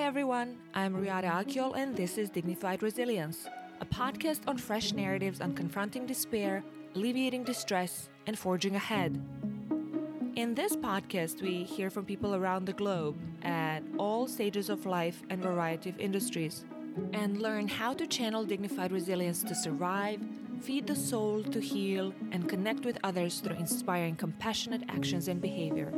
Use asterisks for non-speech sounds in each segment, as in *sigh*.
Hi everyone, I'm Riada Akyol and this is Dignified Resilience, a podcast on fresh narratives on confronting despair, alleviating distress, and forging ahead. In this podcast, we hear from people around the globe at all stages of life and variety of industries and learn how to channel dignified resilience to survive, feed the soul to heal, and connect with others through inspiring compassionate actions and behavior.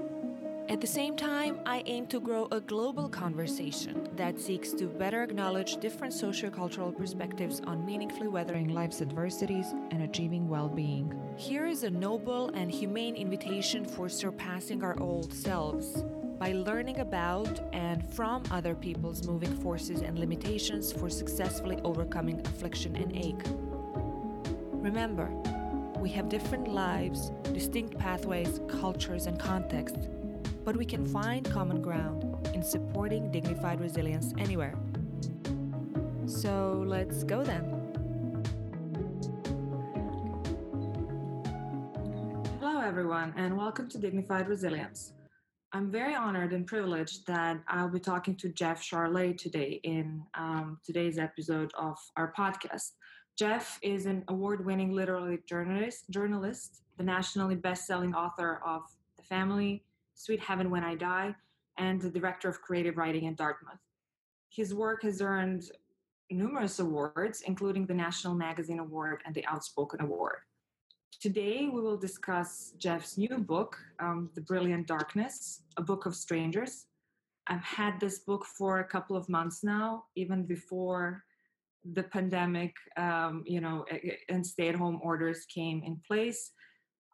At the same time, I aim to grow a global conversation that seeks to better acknowledge different sociocultural perspectives on meaningfully weathering life's adversities and achieving well being. Here is a noble and humane invitation for surpassing our old selves by learning about and from other people's moving forces and limitations for successfully overcoming affliction and ache. Remember, we have different lives, distinct pathways, cultures, and contexts but we can find common ground in supporting dignified resilience anywhere. So let's go then. Hello, everyone, and welcome to Dignified Resilience. I'm very honored and privileged that I'll be talking to Jeff Sharlet today in um, today's episode of our podcast. Jeff is an award-winning literary journalist, journalist, the nationally best-selling author of The Family, Sweet Heaven When I Die, and the director of creative writing at Dartmouth. His work has earned numerous awards, including the National Magazine Award and the Outspoken Award. Today, we will discuss Jeff's new book, um, The Brilliant Darkness, a book of strangers. I've had this book for a couple of months now, even before the pandemic, um, you know, and stay-at-home orders came in place.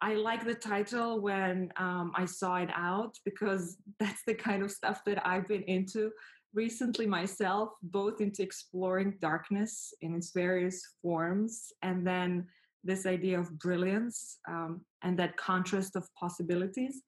I like the title when um, I saw it out because *laughs* that's the kind of stuff that I've been into recently myself, both into exploring darkness in its various forms and then this idea of brilliance um, and that contrast of possibilities.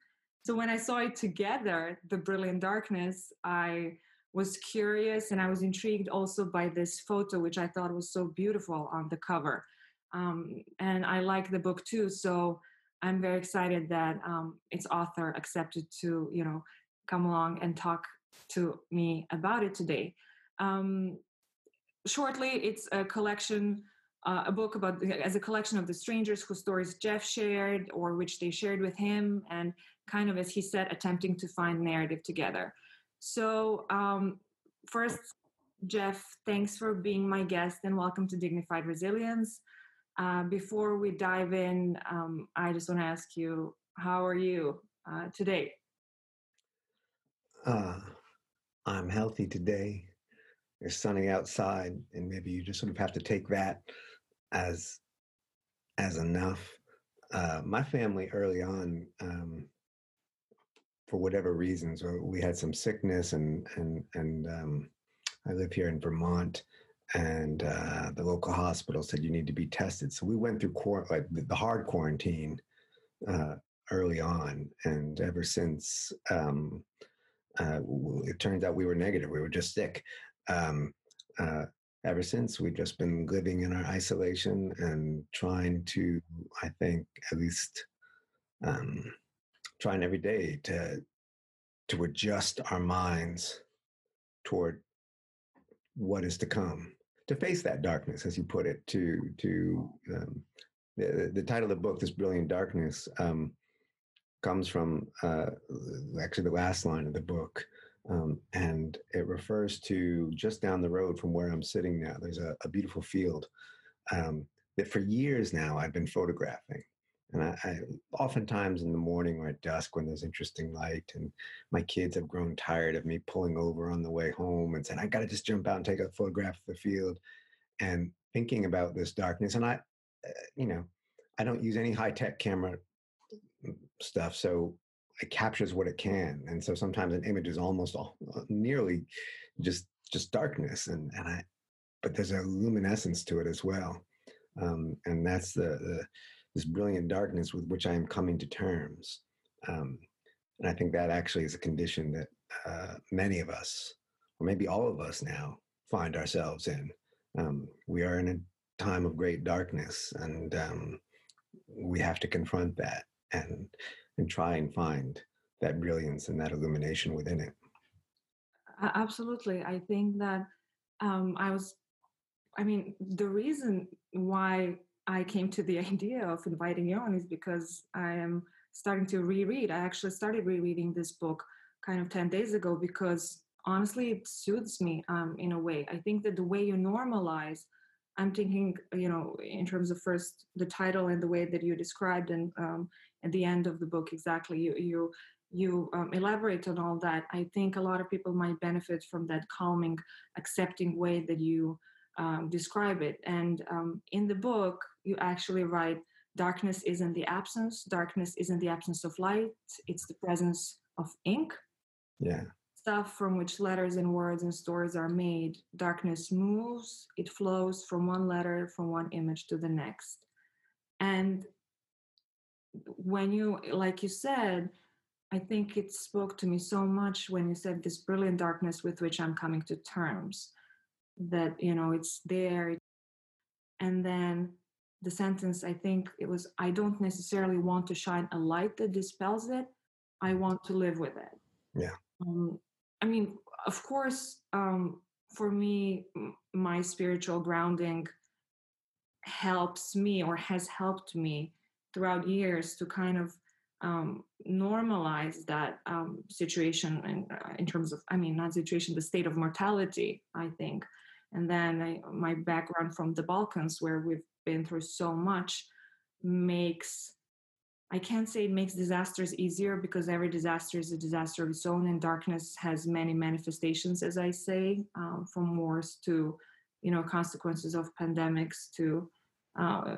So when I saw it together, The Brilliant Darkness, I was curious and I was intrigued also by this photo, which I thought was so beautiful on the cover. Um, and I like the book too. So I'm very excited that um, its author accepted to, you know, come along and talk to me about it today. Um, shortly, it's a collection, uh, a book about as a collection of the strangers whose stories Jeff shared or which they shared with him, and kind of, as he said, attempting to find narrative together. So, um, first, Jeff, thanks for being my guest and welcome to Dignified Resilience. Uh, before we dive in, um, I just want to ask you, how are you uh, today? Uh, I'm healthy today. It's sunny outside, and maybe you just sort of have to take that as as enough. Uh, my family early on, um, for whatever reasons, we had some sickness, and and and um, I live here in Vermont, and uh, the local hospital said you need to be tested. So we went through like the hard quarantine uh, early on, and ever since, um, uh, it turned out we were negative. We were just sick. Um, uh, ever since, we've just been living in our isolation and trying to, I think, at least um, trying every day to to adjust our minds toward what is to come to face that darkness, as you put it. To to um, the, the title of the book, "This Brilliant Darkness," um, comes from uh, actually the last line of the book, um, and it refers to just down the road from where I'm sitting now. There's a, a beautiful field um, that for years now I've been photographing. And I, I, oftentimes in the morning or at dusk when there's interesting light, and my kids have grown tired of me pulling over on the way home and saying, I got to just jump out and take a photograph of the field and thinking about this darkness. And I, uh, you know, I don't use any high tech camera stuff. So it captures what it can. And so sometimes an image is almost all, nearly just, just darkness. And, and I, but there's a luminescence to it as well. Um, and that's the, the this brilliant darkness with which I am coming to terms. Um, and I think that actually is a condition that uh, many of us, or maybe all of us now, find ourselves in. Um, we are in a time of great darkness, and um, we have to confront that and and try and find that brilliance and that illumination within it. absolutely. I think that um, I was, I mean, the reason why I came to the *laughs* idea of inviting you on is because I am starting to reread. I actually started rereading this book kind of 10 days ago because honestly, it soothes me um, in a way. I think that the way you normalize, I'm thinking, you know, in terms of first the title and the way that you described, and um, at the end of the book, exactly, you you you um, elaborate on all that. I think a lot of people might benefit from that calming, accepting way that you um, describe it. And um, in the book, you actually write darkness isn't the absence, darkness isn't the absence of light, it's the presence of ink. Yeah. Stuff from which letters and words and stories are made. Darkness moves, it flows from one letter, from one image to the next. And when you, like you said, I think it spoke to me so much when you said this brilliant darkness with which I'm coming to terms that you know it's there and then the sentence i think it was i don't necessarily want to shine a light that dispels it. I want to live with it. Yeah. Um, i mean of course um, for me m- my spiritual grounding helps me or has helped me throughout years to kind of um, normalize that um, situation in, uh, in terms of i mean not situation the state of mortality i think. And then I, my background from the balkans where we've been through so much makes i can't say it makes disasters easier because every disaster is a disaster of its own and darkness has many manifestations as i say um, from wars to you know consequences of pandemics to uh,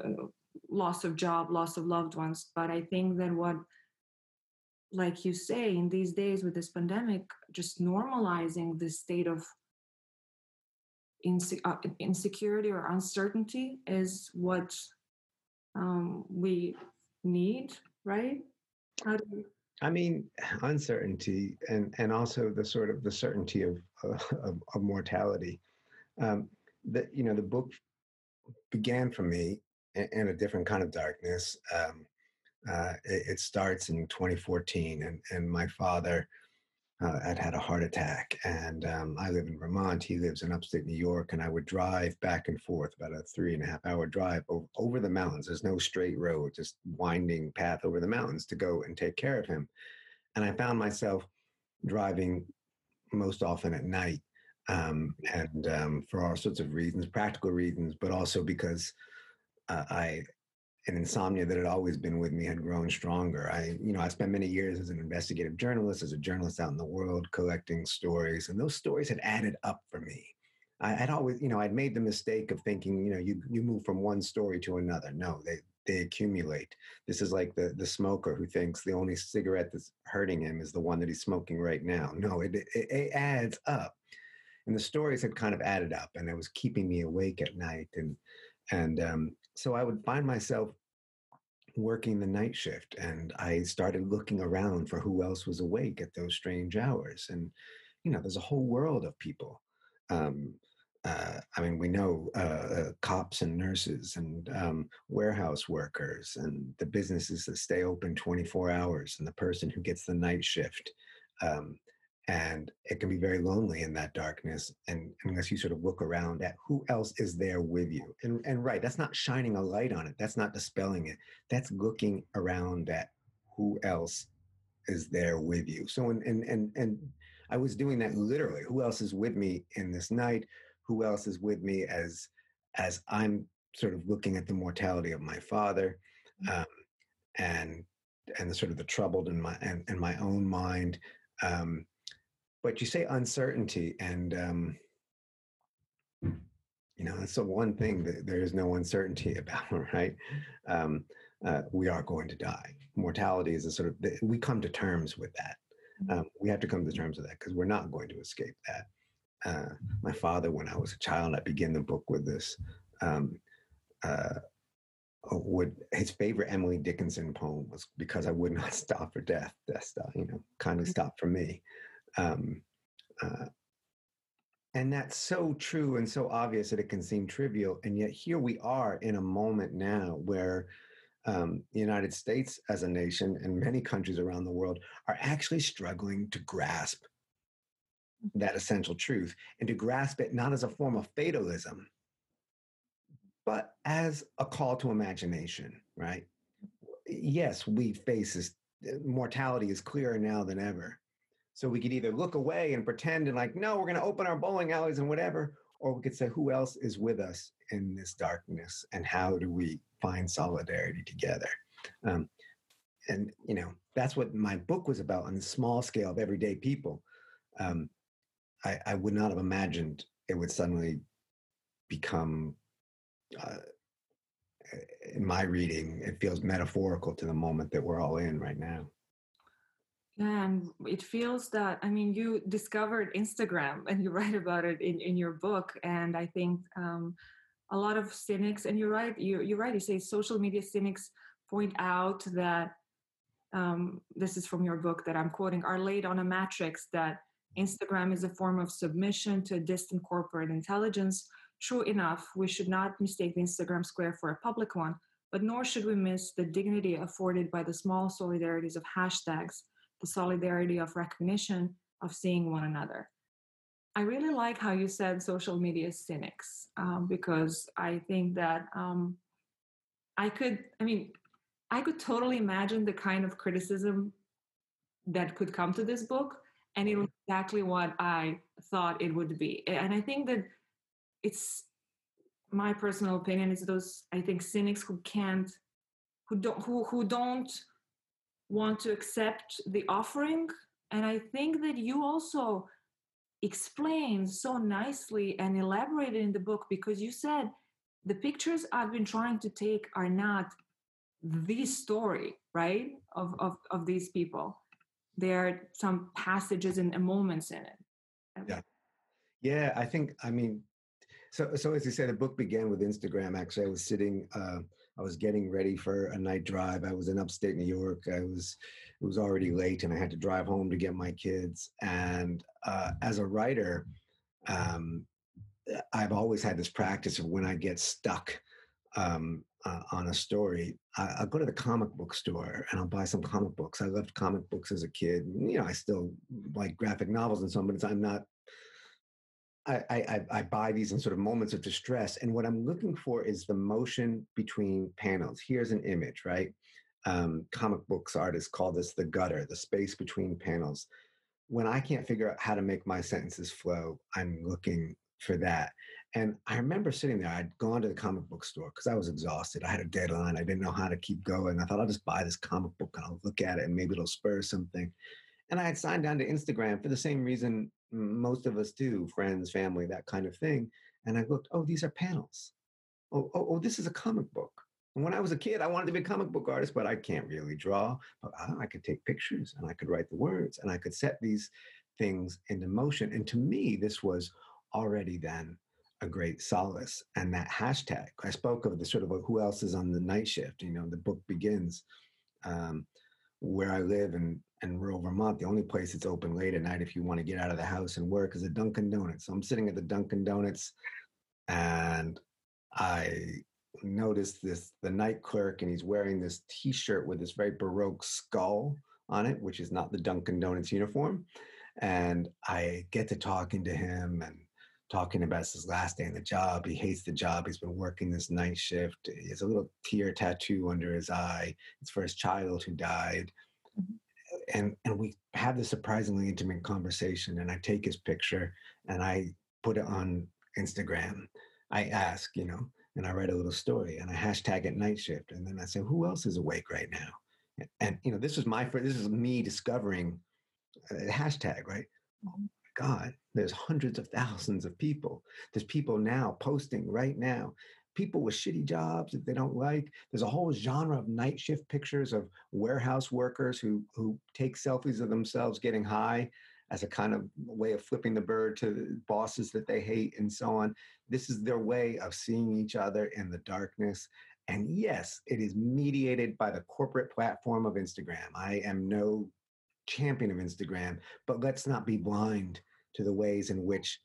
loss of job loss of loved ones. But i think that what like you say in these days with this pandemic just normalizing this state of inse- uh, insecurity or uncertainty is what um, we need, right? You- I mean, *sighs* uncertainty and and also the sort of the certainty of *laughs* of, of, mortality. Um, that you know, the book began for me in, in a different kind of darkness. Um, uh, it, it, starts in 2014, and and my father uh, I'd had a heart attack, and um, I live in Vermont. He lives in upstate New York, and I would drive back and forth about a three and a half hour drive over, over the mountains. There's no straight road, just winding path over the mountains to go and take care of him. And I found myself driving most often at night, um, and um, for all sorts of reasons, practical reasons, but also because uh, I an insomnia that had always been with me had grown stronger. I, you know, I spent many years as an investigative journalist, as a journalist out in the world, collecting stories, and those stories had added up for me. I had always, you know, I'd made the mistake of thinking, you know, you you move from one story to another. No, they they accumulate. This is like the the smoker who thinks the only cigarette that's hurting him is the one that he's smoking right now. No, it it, it adds up, and the stories had kind of added up, and it was keeping me awake at night, and and um, so I would find myself working the night shift and I started looking around for who else was awake at those strange hours. And, you know, there's a whole world of people. Um, uh, I mean, we know uh, uh, cops and nurses and um, warehouse workers and the businesses that stay open 24 hours and the person who gets the night shift. Um, and it can be very lonely in that darkness and unless you sort of look around at who else is there with you and and right that's not shining a light on it that's not dispelling it that's looking around at who else is there with you so and and and, and i was doing that literally who else is with me in this night who else is with me as as i'm sort of looking at the mortality of my father mm. um, and and the sort of the troubled in my and, in my own mind um, but you say uncertainty and um, you know that's the one thing that there is no uncertainty *laughs* about right? Um, uh, we are going to die. Mortality is a sort of we come to terms with that. Mm-hmm. um, we have to come to terms with that because we're not going to escape that. Uh, my father when i was a child i begin the book with this um, uh, would his favorite emily dickinson poem was because i would not *laughs* stop for death death you know kindly mm-hmm. stop for me um, uh, and that's so true and so obvious that it can seem trivial. And yet, here we are in a moment now where um, the United States, as a nation, and many countries around the world are actually struggling to grasp that essential truth and to grasp it not as a form of fatalism, but as a call to imagination, right? Yes, we face this mortality is clearer now than ever. So we could either look away and pretend and like, no, we're going to open our bowling alleys and whatever, or we could say, who else is with us in this darkness and how do we find solidarity together? Um, and, you know, that's what my book was about on the small scale of everyday people. Um, I, I would not have imagined it would suddenly become uh, in my reading, it feels metaphorical to the moment that we're all in right now. And it feels that, I mean, you discovered Instagram and you *laughs* write about it in, in your book. And I think um, a lot of cynics, and you're right, you, you're right, you say social media cynics point out that um, this is from your book that I'm quoting, are laid on a matrix that Instagram is a form of submission to a distant corporate intelligence True enough, we should not mistake the Instagram square for a public one, but nor should we miss the dignity afforded by the small solidarities of hashtags, the solidarity of recognition, of seeing one another. I really like how you said social media cynics, um, because I think that um, I could, I mean, I could totally imagine the kind of criticism that could come to this book, and it was exactly what I thought it would be. And I think that it's my personal opinion is those i think cynics who can't who don't who, who don't want to accept the offering and i think that you also explained so nicely and elaborated in the book because you said the pictures i've been trying to take are not the story right of of, of these people. There are some passages and moments in it. Yeah. Yeah i think i mean so, so as you said, the book began with Instagram. Actually, I was sitting, uh, I was getting ready for a night drive. I was in upstate New York. I was, it was already late, and I had to drive home to get my kids. And uh, as a writer, um, I've always had this practice of when I get stuck um, uh, on a story, I, will go to the comic book store and I'll buy some comic books. I loved comic books as a kid. You know, I still like graphic novels and so on, but I'm not I, I, I buy these in sort of moments of distress. And what I'm looking for is the motion between panels. Here's an image, right? Um, comic books artists call this the gutter, the space between panels. When I can't figure out how to make my sentences flow, I'm looking for that. And I remember sitting there, I'd gone to the comic book store because I was exhausted. I had a deadline. I didn't know how to keep going. I thought I'll just buy this comic book and I'll look at it and maybe it'll spur something. And I had signed down to Instagram for the same reason most of us do, friends, family, that kind of thing. And I looked, oh, these are panels. Oh, oh, oh, this is a comic book. And when I was a kid, I wanted to be a comic book artist, but I can't really draw. But I could take pictures and I could write the words and I could set these things into motion. And to me, this was already then a great solace. And that hashtag, I spoke of the sort of who else is on the night shift. You know, the book begins um, where I live and in rural Vermont, the only place that's open late at night if you want to get out of the house and work is a Dunkin' Donuts. So I'm sitting at the Dunkin' Donuts and I noticed this the night clerk and he's wearing this t-shirt with this very baroque skull on it, which is not the Dunkin' Donuts uniform. And I get to talking to him and talking about his last day in the job. He hates the job. He's been working this night shift. He has a little tear tattoo under his eye. It's for his child who died. Mm-hmm and and we have this surprisingly intimate conversation and i take his picture and i put it on instagram i ask you know and i write a little story and i hashtag it night shift and then i say who else is awake right now and, and you know this is my first, this is me discovering a hashtag right my god there's hundreds of thousands of people there's people now posting right now people with shitty jobs that they don't like. There's a whole genre of night shift pictures of warehouse workers who who take selfies of themselves getting high as a kind of way of flipping the bird to bosses that they hate and so on. This is their way of seeing each other in the darkness. And yes, it is mediated by the corporate platform of Instagram. I am no champion of Instagram, but let's not be blind to the ways in which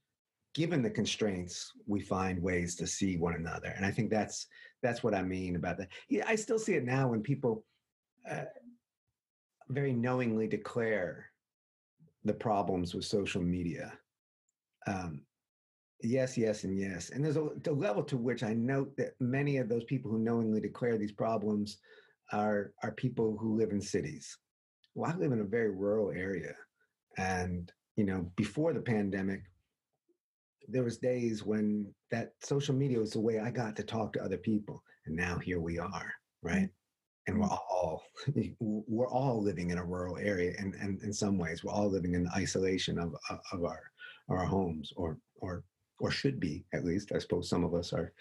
given the constraints, we find ways to see one another. And I think that's that's what I mean about that. Yeah, I still see it now when people uh, very knowingly declare the problems with social media um, yes, yes, and yes. And there's a, a level to which I note that many of those people who knowingly declare these problems are are people who live in cities. Well, I live in a very rural area, and you know, before the pandemic, there was days when that social media was the way I got to talk to other people, and now here we are, right? And we're all *laughs* we're all living in a rural area, and, and in some ways, we're all living in isolation of of our our homes, or or or should be at least. I suppose some of us are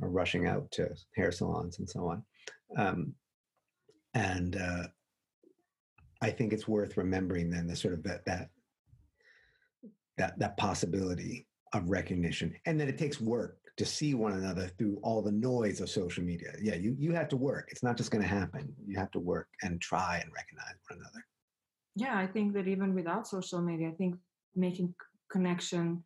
are rushing out to hair salons and so on. Um, and uh, I think it's worth remembering then the sort of that that that that possibility of recognition, and that it takes work to see one another through all the noise of social media. Yeah, you you have to work. It's not just going to happen. You have to work and try and recognize one another. Yeah, I think that even without social media, I think making connection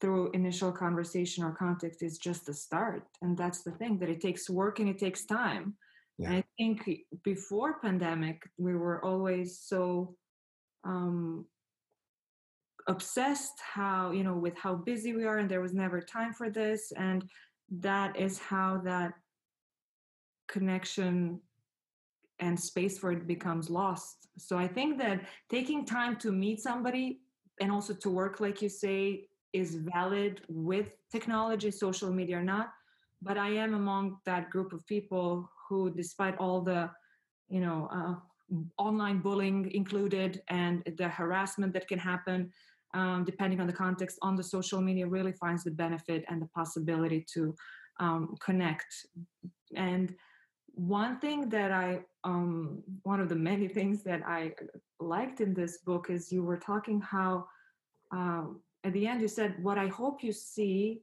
through initial conversation or context is just the start and that's the thing that it takes work and it takes time yeah. i think before pandemic we were always so um, obsessed how you know with how busy we are and there was never time for this and that is how that connection and space for it becomes lost so i think that taking time to meet somebody and also to work like you say is valid with technology, social media or not. But I am among that group of people who, despite all the, you know, uh, online bullying included and the harassment that can happen, um, depending on the context on the social media, really finds the benefit and the possibility to um, connect. And one thing that I, um, one of the many *laughs* things that I liked in this book is you were talking how um, at the end you said what i hope you see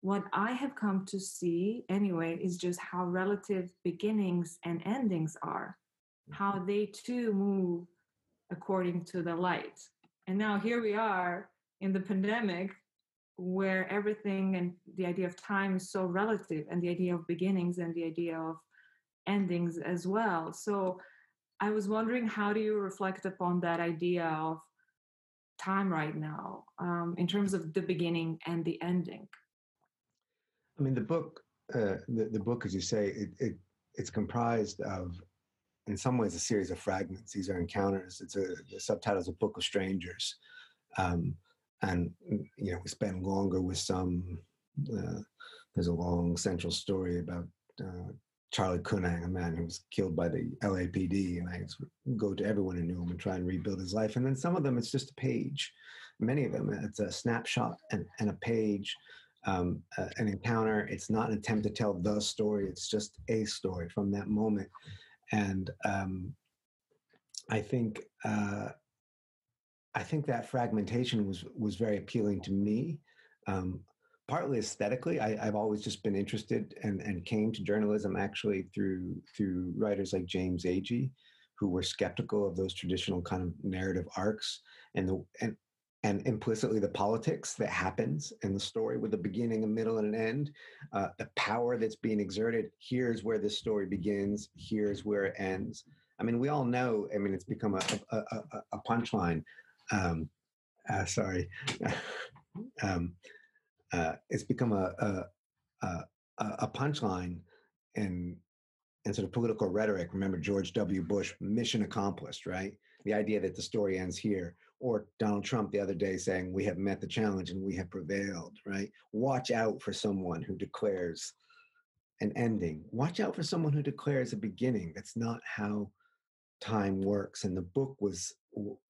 what i have come to see anyway is just how relative beginnings and endings are how mm-hmm. they too move according to the light and now here we are in the pandemic where everything and the idea of time is so relative and the idea of beginnings and the idea of endings as well so i was wondering how do you reflect upon that idea of time right now um, in terms of the beginning and the ending? I mean, the book, uh, the, the book, as you say, it, it, it's comprised of, in some ways, a series of fragments. These are encounters. It's a the subtitle is a book of strangers, um, and you know we spend longer with some. Uh, there's a long central story about uh, Charly Keunang, a man who was killed by the LAPD, and I go to everyone who knew him and try and rebuild his life. And then some of them, it's just a page. Many of them, it's a snapshot and, and a page, um, uh, an encounter. It's not an attempt to tell the story. It's just a story from that moment. And um, I think uh, I think that fragmentation was was very appealing to me. Um, partly aesthetically I, have always just been interested and, and came to journalism actually through through writers like james agee who were skeptical of those traditional kind of narrative arcs and the and and implicitly the politics that happens in the story with a beginning a middle and an end uh, the power that's being exerted here's where this story begins here's where it ends i mean we all know i mean it's become a, a, a, a punchline um, uh, sorry *laughs* um, uh, it's become a a, a, punchline in in sort of political rhetoric. Remember George W. Bush, mission accomplished, right? The idea that the story ends here, or Donald Trump the other day saying we have met the challenge and we have prevailed, right? Watch out for someone who declares an ending. Watch out for someone who declares a beginning. That's not how time works. And the book was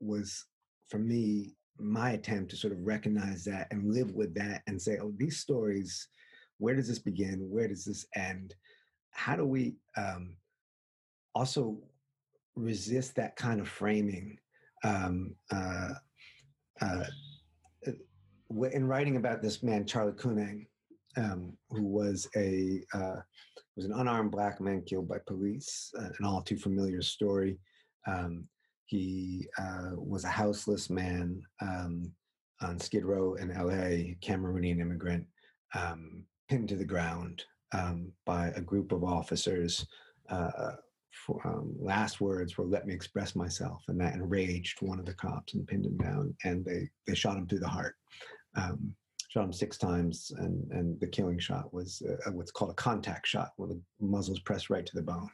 was for me my attempt to sort of recognize that and live with that and say, oh, these stories, where does this begin? Where does this end? How do we um, also resist that kind of framing? Um, uh, uh, in writing about this man, Charly Keunang, um, who was a uh, was an unarmed black man killed by police, uh, an all too familiar story. Um, he uh, was a houseless man um, on Skid Row in LA, Cameroonian immigrant, um, pinned to the ground um, by a group of officers. Uh, for, um, last words were "Let me express myself," and that enraged one of the cops and pinned him down, and they they shot him through the heart. Um, shot him six times, and and the killing shot was uh, what's called a contact shot, where the muzzle's pressed right to the bone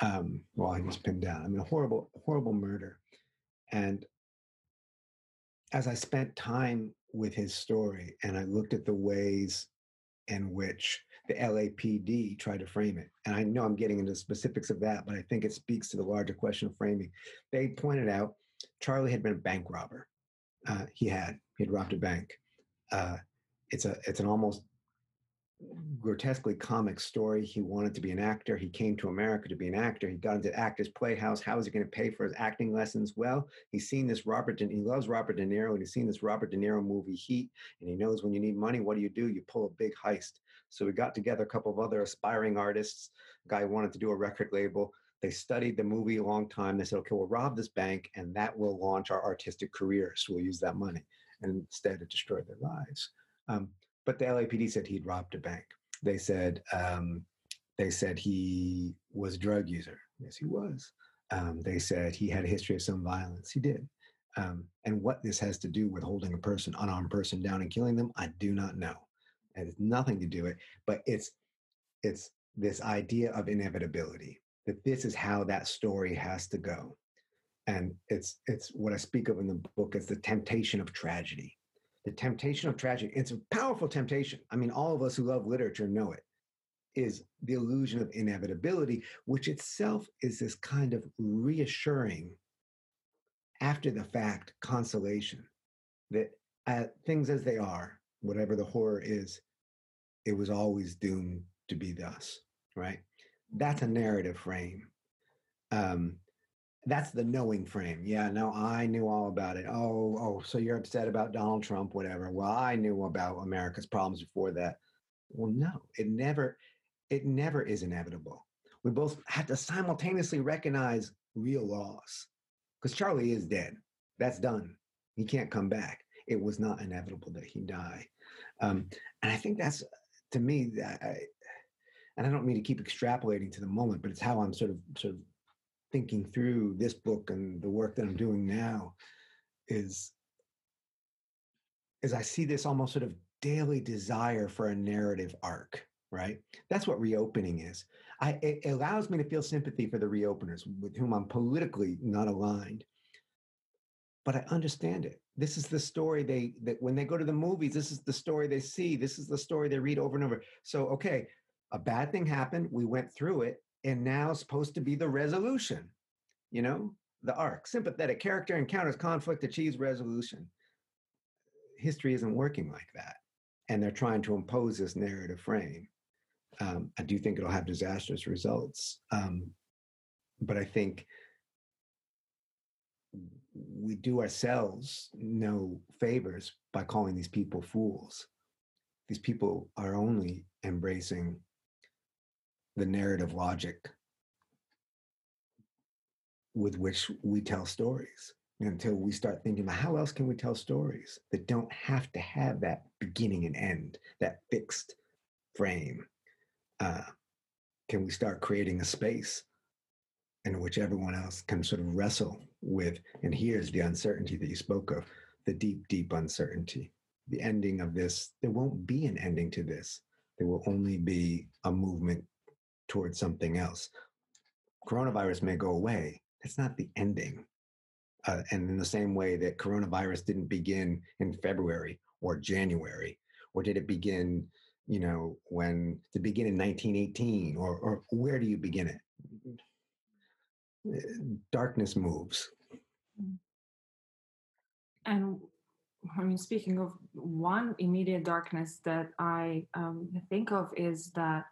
um, while he was pinned down. I mean, a horrible, horrible murder. And as I spent time with his story, and I looked at the ways in which the LAPD tried to frame it. And I know I'm getting into the specifics of that, but I think it speaks to the larger question of framing. They pointed out Charly had been a bank robber. Uh, he had he had robbed a bank. Uh, it's a it's an almost grotesquely comic story. He wanted to be an actor. He came to America to be an actor. He got into Actors Playhouse. How is he going to pay for his acting lessons? Well, he's seen this Robert. De, he loves Robert De Niro, and he's seen this Robert De Niro movie Heat, and he knows when you need money, what do you do? You pull a big heist. So we got together a couple of other aspiring artists. Guy wanted to do a record label. They studied the movie a long time. They said, okay, we'll rob this bank, and that will launch our artistic careers. We'll use that money. And instead, it destroyed their lives. Um, but the LAPD said he'd robbed a bank. They said um, they said he was a drug user. Yes, he was. Um, they said he had a history of some violence. He did. Um, and what this has to do with holding a person, unarmed person, down and killing them, I do not know. It has nothing to do it, but it's it's this idea of inevitability that this is how that story has to go, and it's it's what I speak of in the book as the temptation of tragedy the temptation of tragedy. It's a powerful temptation. I mean, all of us who love literature know it. Is the illusion of inevitability, which itself is this kind of reassuring, after the fact consolation that uh, things as they are, whatever the horror is, it was always doomed to be thus, right? That's a narrative frame. Um, that's the knowing frame. Yeah, no, I knew all about it. Oh, oh, so you're upset about Donald Trump, whatever. Well, I knew about America's problems before that. Well, no, it never, it never is inevitable. We both have to simultaneously recognize real loss because Charly is dead. That's done. He can't come back. It was not inevitable that he die. Um, and I think that's to me I, and I don't mean to keep extrapolating to the moment, but it's how I'm sort of sort of thinking through this book and the work that I'm doing now is is I see this almost sort of daily desire for a narrative arc, right? That's what reopening is. I, it allows me to feel sympathy for the reopeners with whom I'm politically not aligned. But I understand it. This is the story they that when they go to the movies, this is the story they see. This is the story they read over and over. So, okay, a bad thing happened. We went through it and now supposed to be the resolution you know the arc sympathetic character encounters conflict achieves resolution history isn't working like that and they're trying to impose this narrative frame um, i do think it'll have disastrous results um, but i think we do ourselves no favors by calling these people fools these people are only embracing the narrative logic with which we tell stories until we start thinking about how else can we tell stories that don't have to have that beginning and end, that fixed frame. Uh, can we start creating a space in which everyone else can sort of wrestle with? And here's the uncertainty that you spoke of the deep, deep uncertainty. The ending of this, there won't be an ending to this. There will only be a movement towards something else. Coronavirus may go away. It's not the ending. Uh, and in the same way that coronavirus didn't begin in February or January, or did it begin, you know, when to begin in 1918, or, or where do you begin it? Darkness moves. And I mean, speaking of one immediate darkness that I um, think of is that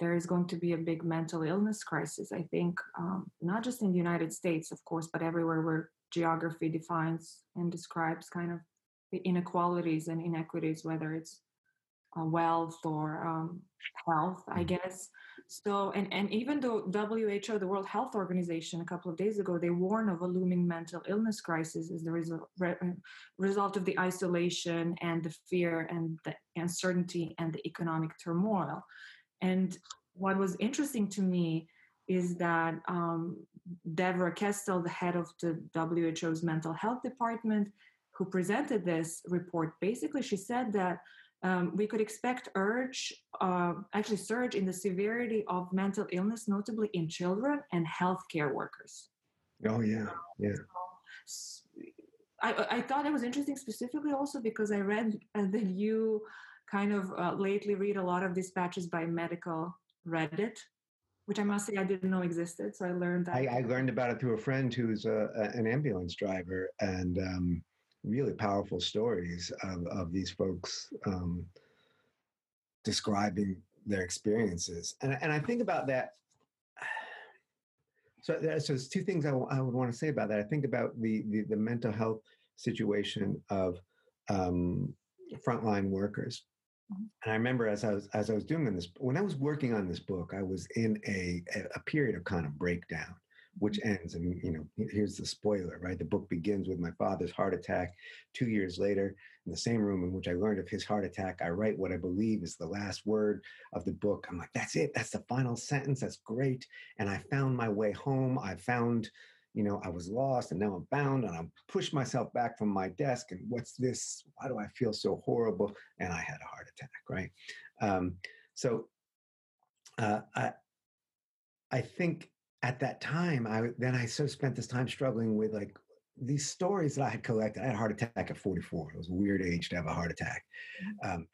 there is going to be a big mental illness crisis. I think um, not just in the United States, of course, but everywhere where geography defines and describes kind of the inequalities and inequities, whether it's uh, wealth or um, health, I mm-hmm. guess. So, and, and even though WHO, the World Health Organization, a couple of days ago, they warn of a looming mental illness crisis as the result, re, uh, result of the isolation and the fear and the uncertainty and the economic turmoil. And what was interesting to me is that um, Dévora Kestel, the head of the WHO's mental health department, who presented this report, basically she said that um, we could expect urge, uh, actually surge in the severity of mental illness, notably in children and healthcare workers. Oh yeah, yeah. I, I thought it was interesting specifically also because I read uh, that you kind of uh, lately read a lot of dispatches by medical Reddit, which I must say I didn't know existed. So I learned that. I, I learned about it through a friend who's a, a, an ambulance driver, and um, really powerful stories of, of these folks um, describing their experiences. And, and I think about that. *sighs* So, so there's two things I, w- I would want to say about that. I think about the, the, the mental health situation of um, frontline workers. Mm-hmm. And I remember as I was as I was doing this, when I was working on this book, I was in a a period of kind of breakdown which ends and you know here's the spoiler right? The book begins with my father's heart attack two years later in the same room in which i learned of his heart attack. I write what i believe is the last word of the book. I'm like that's it. That's the final sentence. That's great. And i found my way home. I found you know i was lost and now i'm bound and i'm pushed myself back from my desk and what's this? Why do i feel so horrible? And i had a heart attack right? Um, so uh, i i think at that time, I then I so spent this time struggling with like these stories that I had collected. I had a heart attack at 44. It was a weird age to have a heart attack. Mm-hmm. Um,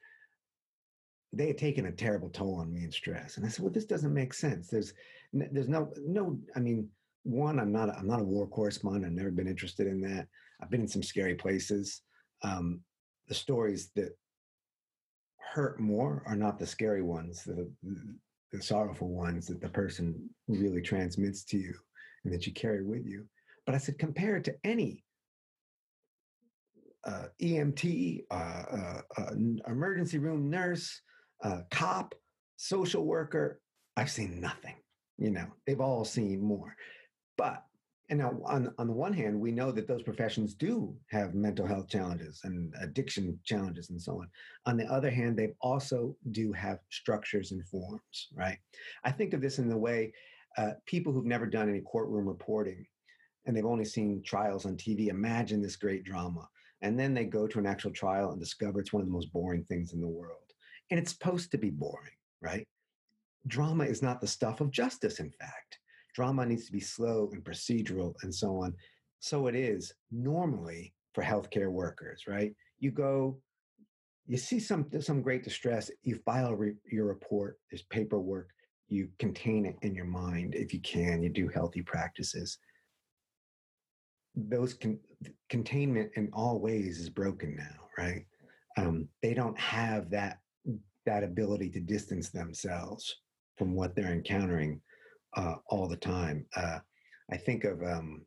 they had taken a terrible toll on me in stress, and I said, "Well, this doesn't make sense. There's, there's no, no. I mean, one, I'm not, I'm not a war correspondent. I've never been interested in that. I've been in some scary places. Um, the stories that hurt more are not the scary ones. The, the sorrowful ones that the person really transmits to you and that you carry with you. But I said, compare it to any uh, EMT, uh, uh, uh emergency room nurse, uh, cop, social worker. I've seen nothing. You know, they've all seen more. But and now on, on the one hand we know that those professions do have mental health challenges and addiction challenges and so on. On the other hand they also do have structures and forms right? I think of this in the way uh, people who've never done any courtroom reporting and they've only seen trials on tv imagine this great drama. And then they go to an actual trial and discover it's one of the most boring things in the world. And it's supposed to be boring right? Drama is not the stuff of justice in fact drama needs to be slow and procedural and so on. So it is normally for healthcare workers, right? You go, you see some some great distress, you file re, your report, there's paperwork, you contain it in your mind if you can, you do healthy practices. Those con, containment in all ways is broken now, right? Um, they don't have that that ability to distance themselves from what they're encountering uh, all the time. Uh, I think of um,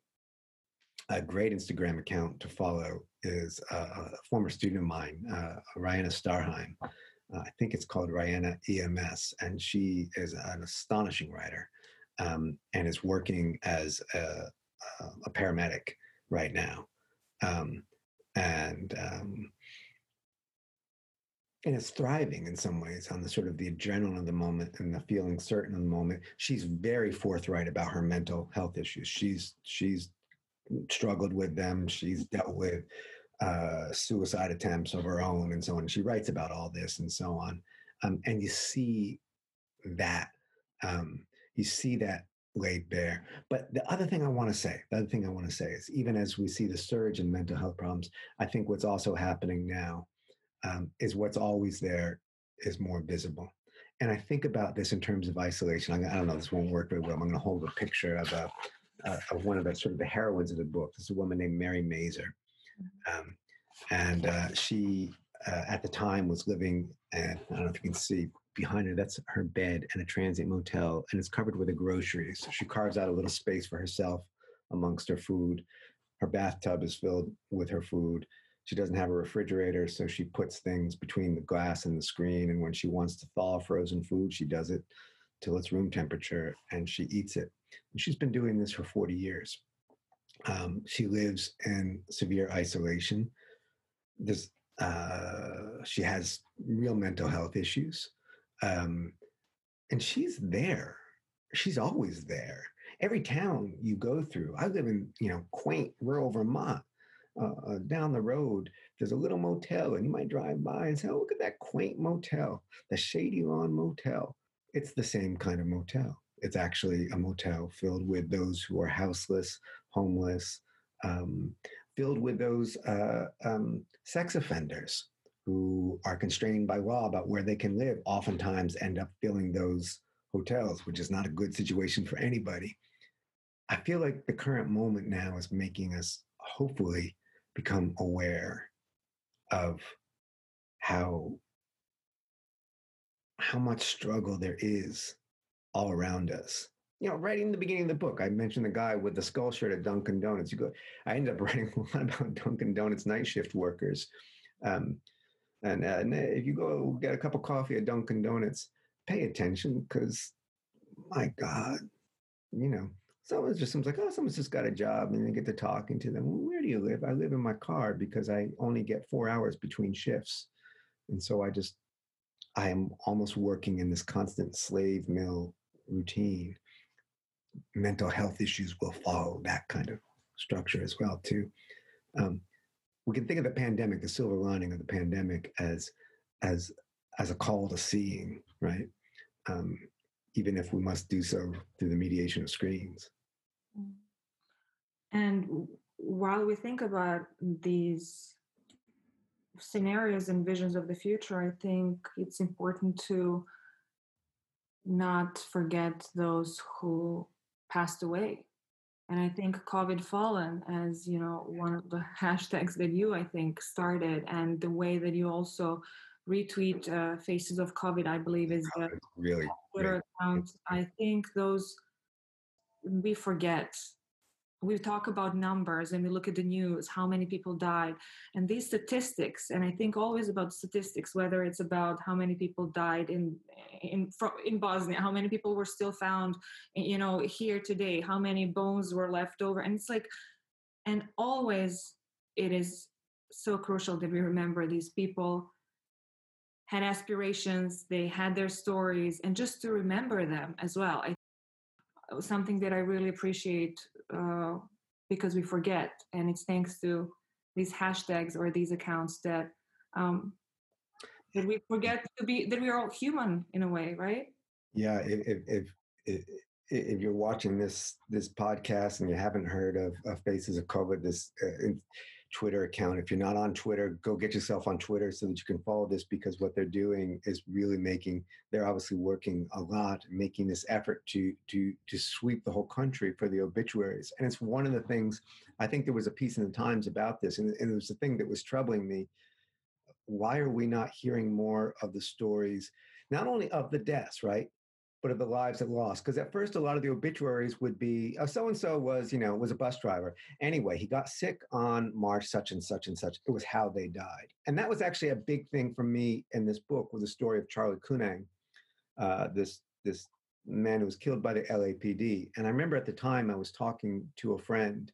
a great Instagram account to follow is a former student of mine, uh, Rihanna Starheim. Uh, I think it's called Rihanna EMS, and she is an astonishing writer um, and is working as a, a paramedic right now. Um, and um, and is thriving in some ways on the sort of the adrenaline of the moment and the feeling certain of the moment. She's very forthright about her mental health issues. She's she's struggled with them. She's dealt with uh, suicide attempts of her own and so on. She writes about all this and so on. Um, and you see that um, you see that laid bare. But the other thing I want to say, the other thing I want to say is even as we see the surge in mental health problems, I think what's also happening now um, is what's always there is more visible. And I think about this in terms of isolation. I, I don't know, this won't work very well. I'm going to hold a picture of a, uh, of one of the sort of the heroines of the book. This is a woman named Mary Mazer. Mm-hmm. Um, and uh, she, uh, at the time, was living, and I don't know if you can see behind her, that's her bed in a transient motel, and it's covered with a grocery. So she carves out a little space for herself amongst her food. Her bathtub is filled with her food. She doesn't have a refrigerator, so she puts things between the glass and the screen. And when she wants to thaw frozen food, she does it till it's room temperature and she eats it. And she's been doing this for 40 years. Um, she lives in severe isolation. This, uh, she has real mental health issues. Um, and she's there. She's always there. Every town you go through, I live in, you know, quaint rural Vermont uh, uh, down the road, there's a little motel, and you might drive by and say, "Oh, look at that quaint motel, the Shady Lawn Motel." It's the same kind of motel. It's actually a motel filled with those who are houseless, homeless, um, filled with those uh, um, sex offenders who are constrained by law about where they can live. Oftentimes, end up filling those hotels, which is not a good situation for anybody. I feel like the current moment now is making us hopefully become aware of how how much struggle there is all around us. You know, right in the beginning of the book, I mentioned the guy with the skull shirt at Dunkin' Donuts. You go, I ended up *laughs* writing a lot about Dunkin' Donuts night shift workers. Um, and, uh, and if you go get a cup of coffee at Dunkin' Donuts, pay attention because, my God, you know, someone just seems like, oh, someone's just got a job, and you get to talking to them. Well, where do you live? I live in my car because I only get four hours between shifts, and so I just, I am almost working in this constant slave mill routine. Mental health issues will follow that kind of structure as well too. Um, we can think of the pandemic, the silver lining of the pandemic, as as as a call to seeing, right? Um, even if we must do so through the mediation of screens. And while we think about these scenarios and visions of the future, I think it's important to not forget those who passed away. And I think COVID fallen as, you know, one of the *laughs* hashtags that you, I think, started and the way that you also retweet uh, faces of COVID, I believe is the really Twitter account. I think those we forget we talk about numbers and we look at the news how many people died and these statistics and i think always about statistics whether it's about how many people died in in in bosnia how many people were still found you know here today how many bones were left over and it's like and always it is so crucial that we remember these people had aspirations they had their stories and just to remember them as well I something that I really appreciate uh, because we forget, and it's thanks to these hashtags or these accounts that um, that we forget to be that we are all human in a way, right? Yeah, if if if, if you're watching this this podcast and you haven't heard of, of Faces of COVID, this uh, Twitter account. If you're not on Twitter, go get yourself on Twitter so that you can follow this because what they're doing is really making they're obviously working a lot, making this effort to to to sweep the whole country for the obituaries. And it's one of the things I think there was a piece in the Times about this, and, and it was the thing that was troubling me. Why are we not hearing more of the stories, not only of the deaths, right? But of the lives it lost. Because at first, a lot of the obituaries would be, oh, so and so was, you know, was a bus driver. Anyway, he got sick on March such and such and such. It was how they died, and that was actually a big thing for me in this book was the story of Charly Keunang, uh, this this man who was killed by the LAPD. And I remember at the time I was talking to a friend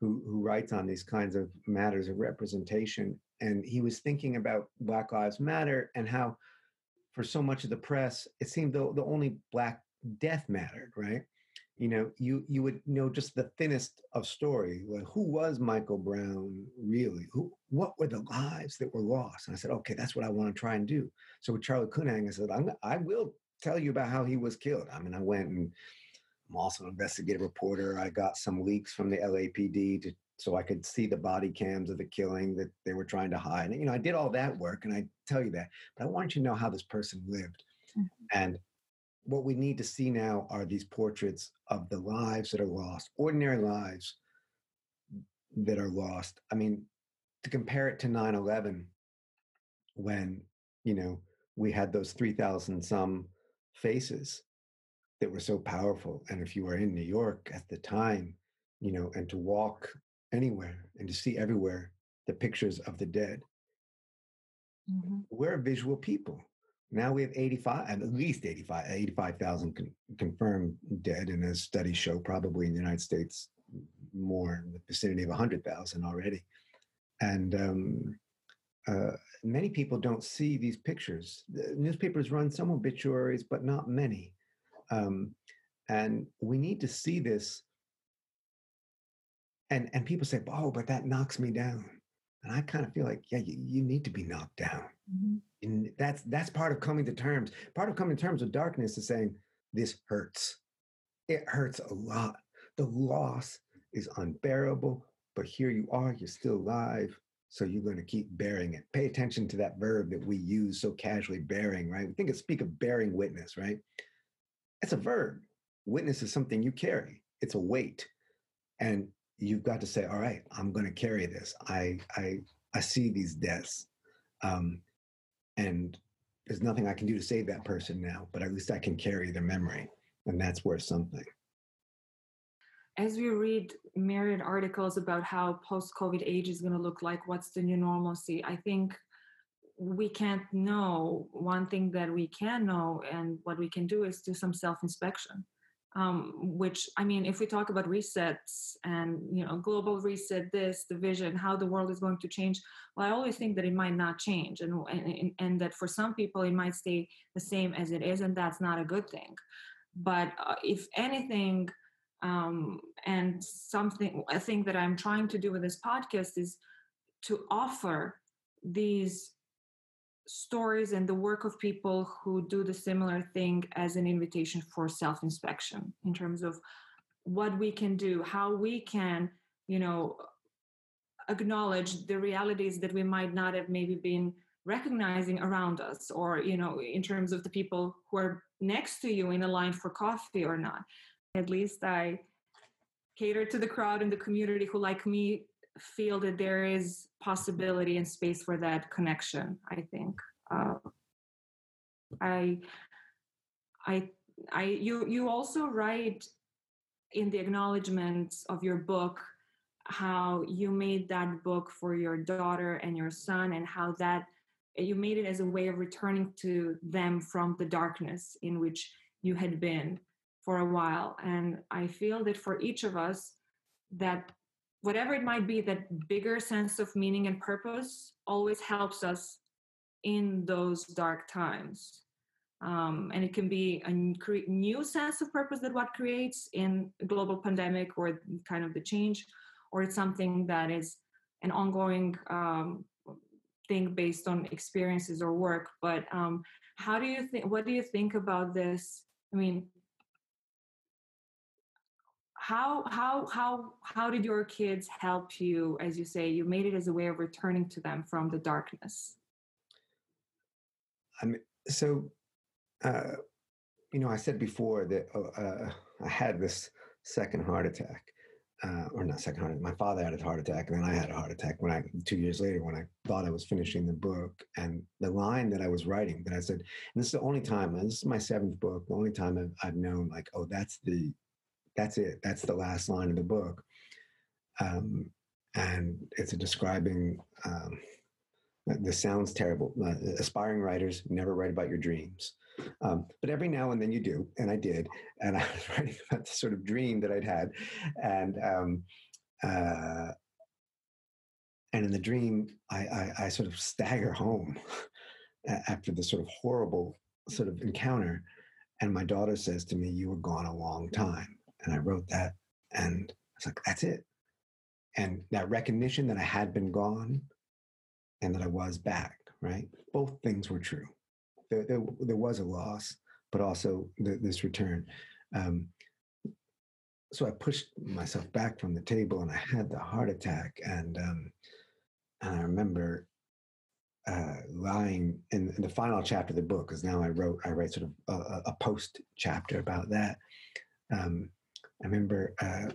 who who writes on these kinds of matters of representation, and he was thinking about Black Lives Matter and how for so much of the press, it seemed the, the only black death mattered, right? You know, you you would know just the thinnest of story. Like, who was Michael Brown really? Who what were the lives that were lost? And I said, okay, that's what I want to try and do. So with Charly Keunang, I said, I'm, I will tell you about how he was killed. I mean, I went and I'm also an investigative reporter. I got some leaks from the LAPD to so I could see the body cams of the killing that they were trying to hide. And, you know, I did all that work and I tell you that, but I want you to know how this person lived. Mm-hmm. And what we need to see now are these portraits of the lives that are lost, ordinary lives that are lost. I mean, to compare it to 9 11, when, you know, we had those 3,000 some faces that were so powerful. And if you were in New York at the time, you know, and to walk anywhere and to see everywhere the pictures of the dead. Mm-hmm. We're visual people. Now we have 85, at least 85, 85,000 con- confirmed dead, and as studies show, probably in the United States, more in the vicinity of 100,000 already. And um, uh, many people don't see these pictures. The newspapers run some obituaries, but not many. Um, and we need to see this and and people say, "Oh, but that knocks me down," and I kind of feel like, yeah, you, you need to be knocked down. Mm-hmm. And that's that's part of coming to terms. Part of coming to terms with darkness is saying this hurts. It hurts a lot. The loss is unbearable, but here you are. You're still alive. So you're going to keep bearing it. Pay attention to that verb that we use so casually, bearing, right? We think of speak of bearing witness, right? It's a verb. Witness is something you carry. It's a weight. And you've got to say, all right, I'm going to carry this. I, I, I see these deaths. Um, and there's nothing I can do to save that person now, but at least I can carry their memory. And that's worth something as we read myriad articles about how post-COVID age is going to look like, what's the new normalcy, I think we can't know. One thing that we can know and what we can do is do some self-inspection. Um, which I mean, if we talk about resets and you know global reset, this the vision, how the world is going to change, well, I always think that it might not change, and and, and that for some people it might stay the same as it is, and that's not a good thing. But uh, if anything, um, and something I think that I'm trying to do with this podcast is to offer these stories and the work of people who do the similar thing as an invitation for self inspection in terms of what we can do, how we can, you know, acknowledge the realities that we might not have maybe been recognizing around us or you know in terms of the people who are next to you in a line for coffee or not. At least I cater to the crowd and the community who, like me, feel that there is possibility and space for that connection. I think. Uh, I, I, I. You. You also write in the acknowledgments of your book how you made that book for your daughter and your son and how that you made it as a way of returning to them from the darkness in which you had been for a while. And I feel that for each of us, that whatever it might be, that bigger sense of meaning and purpose always helps us in those dark times. Um, and it can be a new sense of purpose that what creates in global pandemic or kind of the change, or it's something that is an ongoing um, thing based on experiences or work. But um, how do you think? What do you think about this? I mean, how how how how did your kids help you? As you say you made it as a way of returning to them from the darkness. I mean so uh, you know i said before that uh, uh i had this second heart attack uh, or not second heart my father had a heart attack and then i had a heart attack when i two years later when i thought i was finishing the book and the line that i was writing that i said and this is the only time this is my seventh book the only time i've, I've known like oh that's the that's it. That's the last line of the book. Um, and it's describing, um, this sounds terrible. Uh, aspiring writers never write about your dreams. Um, but every now and then you do, and I did. And *laughs* I was writing about the sort of dream that I'd had. And, um, uh, and in the dream, I, I, I sort of stagger home after this sort of horrible sort of encounter. And my daughter says to me, You were gone a long time. And I wrote that and I was like, that's it. And that recognition that I had been gone and that I was back, right? Both things were true. There, there, there was a loss, but also the, this return. Um, so I pushed myself back from the table and I had the heart attack. And, um, and I remember uh, lying in, the final chapter of the book, because now I wrote, I write sort of a, a post chapter about that. Um, I remember uh,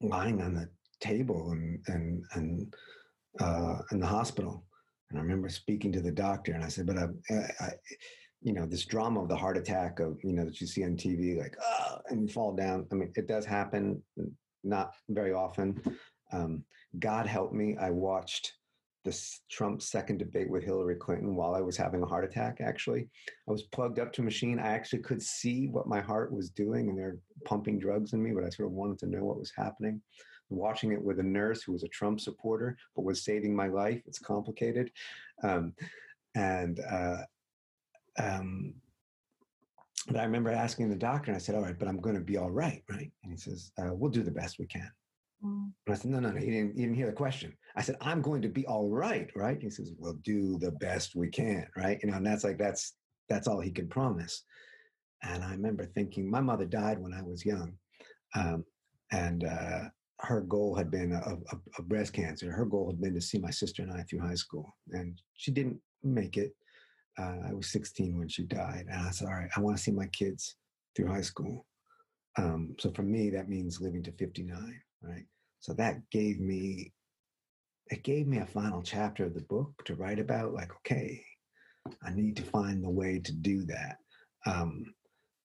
lying on the table and and and uh, in the hospital, and I remember speaking to the doctor, and I said, "But I, I, you know, this drama of the heart attack of you know that you see on TV, like oh, and you fall down. I mean, it does happen, not very often. Um, God help me, I watched this Trump second debate with Hillary Clinton while I was having a heart attack. Actually, I was plugged up to a machine. I actually could see what my heart was doing, and they're pumping drugs in me. But I sort of wanted to know what was happening. Watching it with a nurse who was a Trump supporter but was saving my life. It's complicated, um, and uh, um, but I remember asking the doctor, and I said, "All right, but I'm going to be all right, right?" And he says, uh, "We'll do the best we can." Mm. And I said, no, no, no, he didn't, you didn't hear the question. I said, I'm going to be all right, right? He says, we'll do the best we can, right? You know, and that's like, that's, that's all he can promise. And I remember thinking, my mother died when I was young. Um, and uh, her goal had been a, breast cancer. Her goal had been to see my sister and I through high school. And she didn't make it. Uh, I was 16 when she died. And I said, all right, I want to see my kids through high school. Um, so for me, that means living to 59, right? So that gave me, it gave me a final chapter of the book to write about. Like, okay, I need to find the way to do that. Um,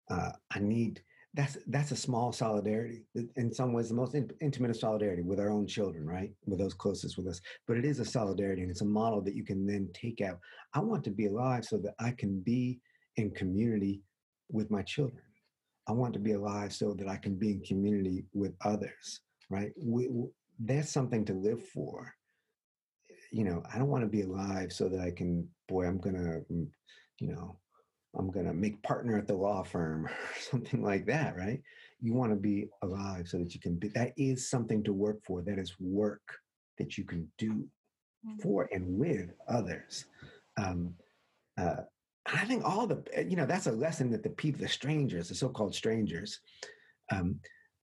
uh, I need that's that's a small solidarity. In some ways, the most in, intimate of solidarity with our own children, right? With those closest with us. But it is a solidarity, and it's a model that you can then take out. I want to be alive so that I can be in community with my children. I want to be alive so that I can be in community with others, right? We, we, that's something to live for. You know, I don't want to be alive so that I can, boy, I'm going to, mm, you know, I'm going to make partner at the law firm *laughs* or something like that, right? You want to be alive so that you can be, that is something to work for. That is work that you can do mm. for and with others. Um, uh, I think all the, eh, you know, that's a lesson that the people, the strangers, the so-called strangers, um,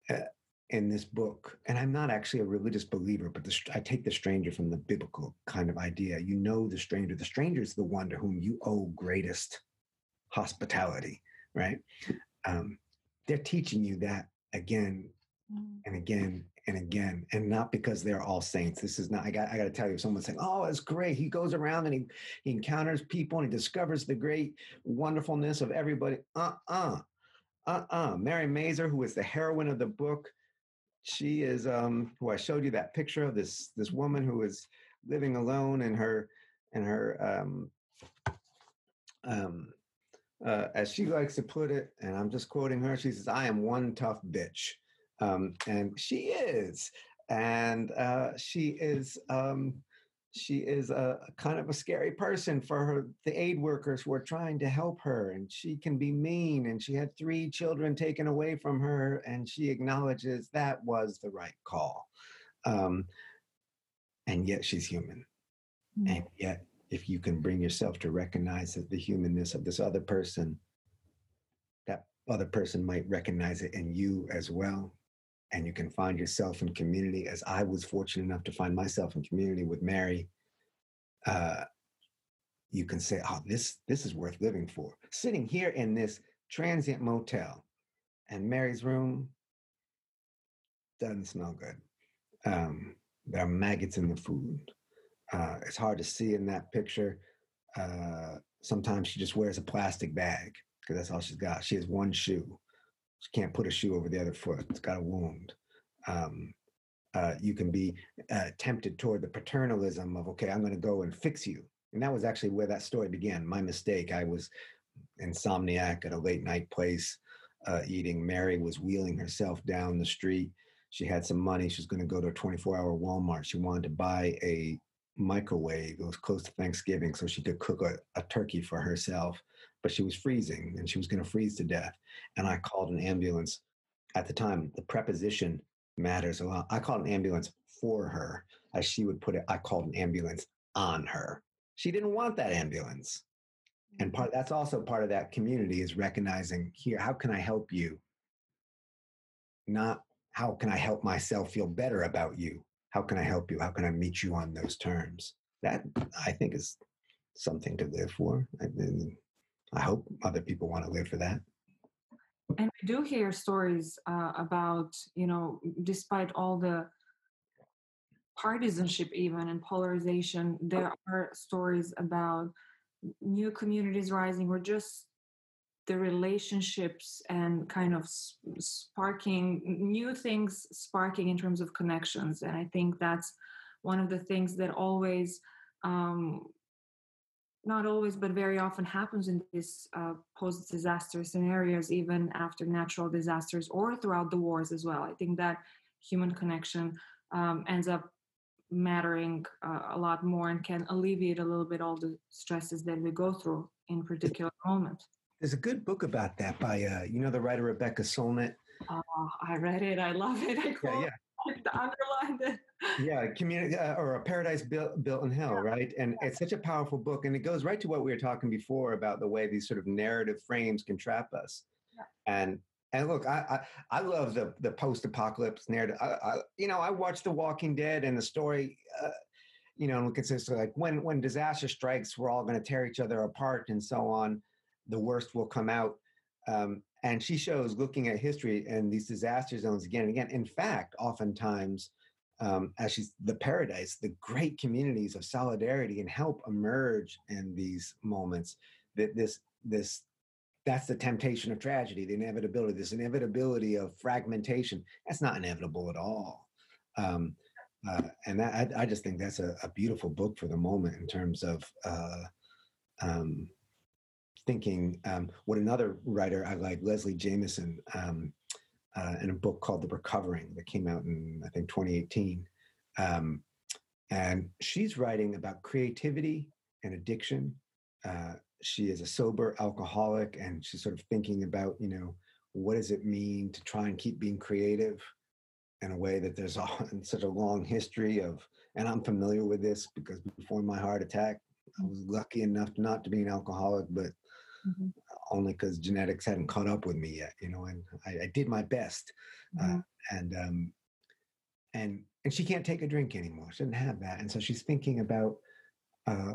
uh, in this book, and I'm not actually a religious believer, but the, I take the stranger from the biblical kind of idea. You know the stranger. The stranger is the one to whom you owe greatest hospitality, right? Um, they're teaching you that again mm. and again and again, and not because they're all saints. This is not. I got. I got to tell you, someone's saying, "Oh, it's great." He goes around and he he encounters people and he discovers the great wonderfulness of everybody. Uh uh-uh. uh uh Mary Mazur, who is the heroine of the book, she is um who I showed you that picture of this this woman who is living alone in her in her um um uh, as she likes to put it, and I'm just quoting her, she says, I am one tough bitch. Um, and she is. And uh, she is. Um, she is a, a, kind of a scary person for her the aid workers who are trying to help her and she can be mean and she had three children taken away from her and she acknowledges that was the right call um, and yet she's human mm-hmm. and yet if you can bring yourself to recognize the humanness of this other person, that other person might recognize it in you as well. And you can find yourself in community, as I was fortunate enough to find myself in community with Mary. Uh, you can say, "Oh, this this is worth living for." Sitting here in this transient motel, and Mary's room doesn't smell good. Um, there are maggots in the food. Uh, it's hard to see in that picture. Uh, sometimes she just wears a plastic bag because that's all she's got. She has one shoe. She can't put a shoe over the other foot. It's got a wound. Um, uh, you can be uh, tempted toward the paternalism of, okay, I'm going to go and fix you. And that was actually where that story began. My mistake. I was insomniac at a late night place uh, eating. Mary was wheeling herself down the street. She had some money. She was going to go to a 24 hour Walmart. She wanted to buy a microwave. It was close to Thanksgiving, so she could cook a, a turkey for herself. But she was freezing and she was going to freeze to death. And I called an ambulance. At the time, the preposition matters a lot. I called an ambulance for her. As she would put it, I called an ambulance on her. She didn't want that ambulance. And part mm-hmm. that's also part of that community is recognizing here, how can I help you? Not how can I help myself feel better about you? how can I help you? How can I meet you on those terms? That I think is something to live for. I, mean, I hope other people want to live for that. And we do hear stories uh, about, you know, despite all the partisanship, even and polarization, there are stories about new communities rising or just the relationships and kind of sparking new things sparking in terms of connections and i think that's one of the things that always um, not always but very often happens in these uh, post-disaster scenarios even after natural disasters or throughout the wars as well i think that human connection um, ends up mattering uh, a lot more and can alleviate a little bit all the stresses that we go through in particular moment there's a good book about that by, uh, you know, the writer Rebecca Solnit. Oh, I read it. I love it. I yeah, yeah. underlined it. Yeah, community uh, or a paradise built built in hell, yeah. right? And yeah. it's such a powerful book, and it goes right to what we were talking before about the way these sort of narrative frames can trap us. Yeah. And and look, I, I, I love the the post apocalypse narrative. I, I, you know, I watched The Walking Dead, and the story. Uh, you know, and consists of like when when disaster strikes, we're all going to tear each other apart and so on. The worst will come out. Um, and she shows looking at history and these disaster zones again and again. In fact, oftentimes, um, as she's the paradise, the great communities of solidarity and help emerge in these moments. That this this that's the temptation of tragedy, the inevitability, this inevitability of fragmentation. That's not inevitable at all. Um, uh, and that, I, I, just think that's a, a, beautiful book for the moment in terms of uh, um, thinking um, what another writer I like, Leslie Jamison, um, uh, in a book called The Recovering that came out in, I think, 2018. Um, and she's writing about creativity and addiction. Uh, she is a sober alcoholic and she's sort of thinking about, you know, what does it mean to try and keep being creative in a way that there's *laughs* a, such a long history of, and I'm familiar with this because before my heart attack, I was lucky enough not to be an alcoholic, but mm-hmm. Only because genetics hadn't caught up with me yet, you know, and I, I did my best. Uh, mm-hmm. Uh, and, um, and, and she can't take a drink anymore. She doesn't have that. And so she's thinking about, uh,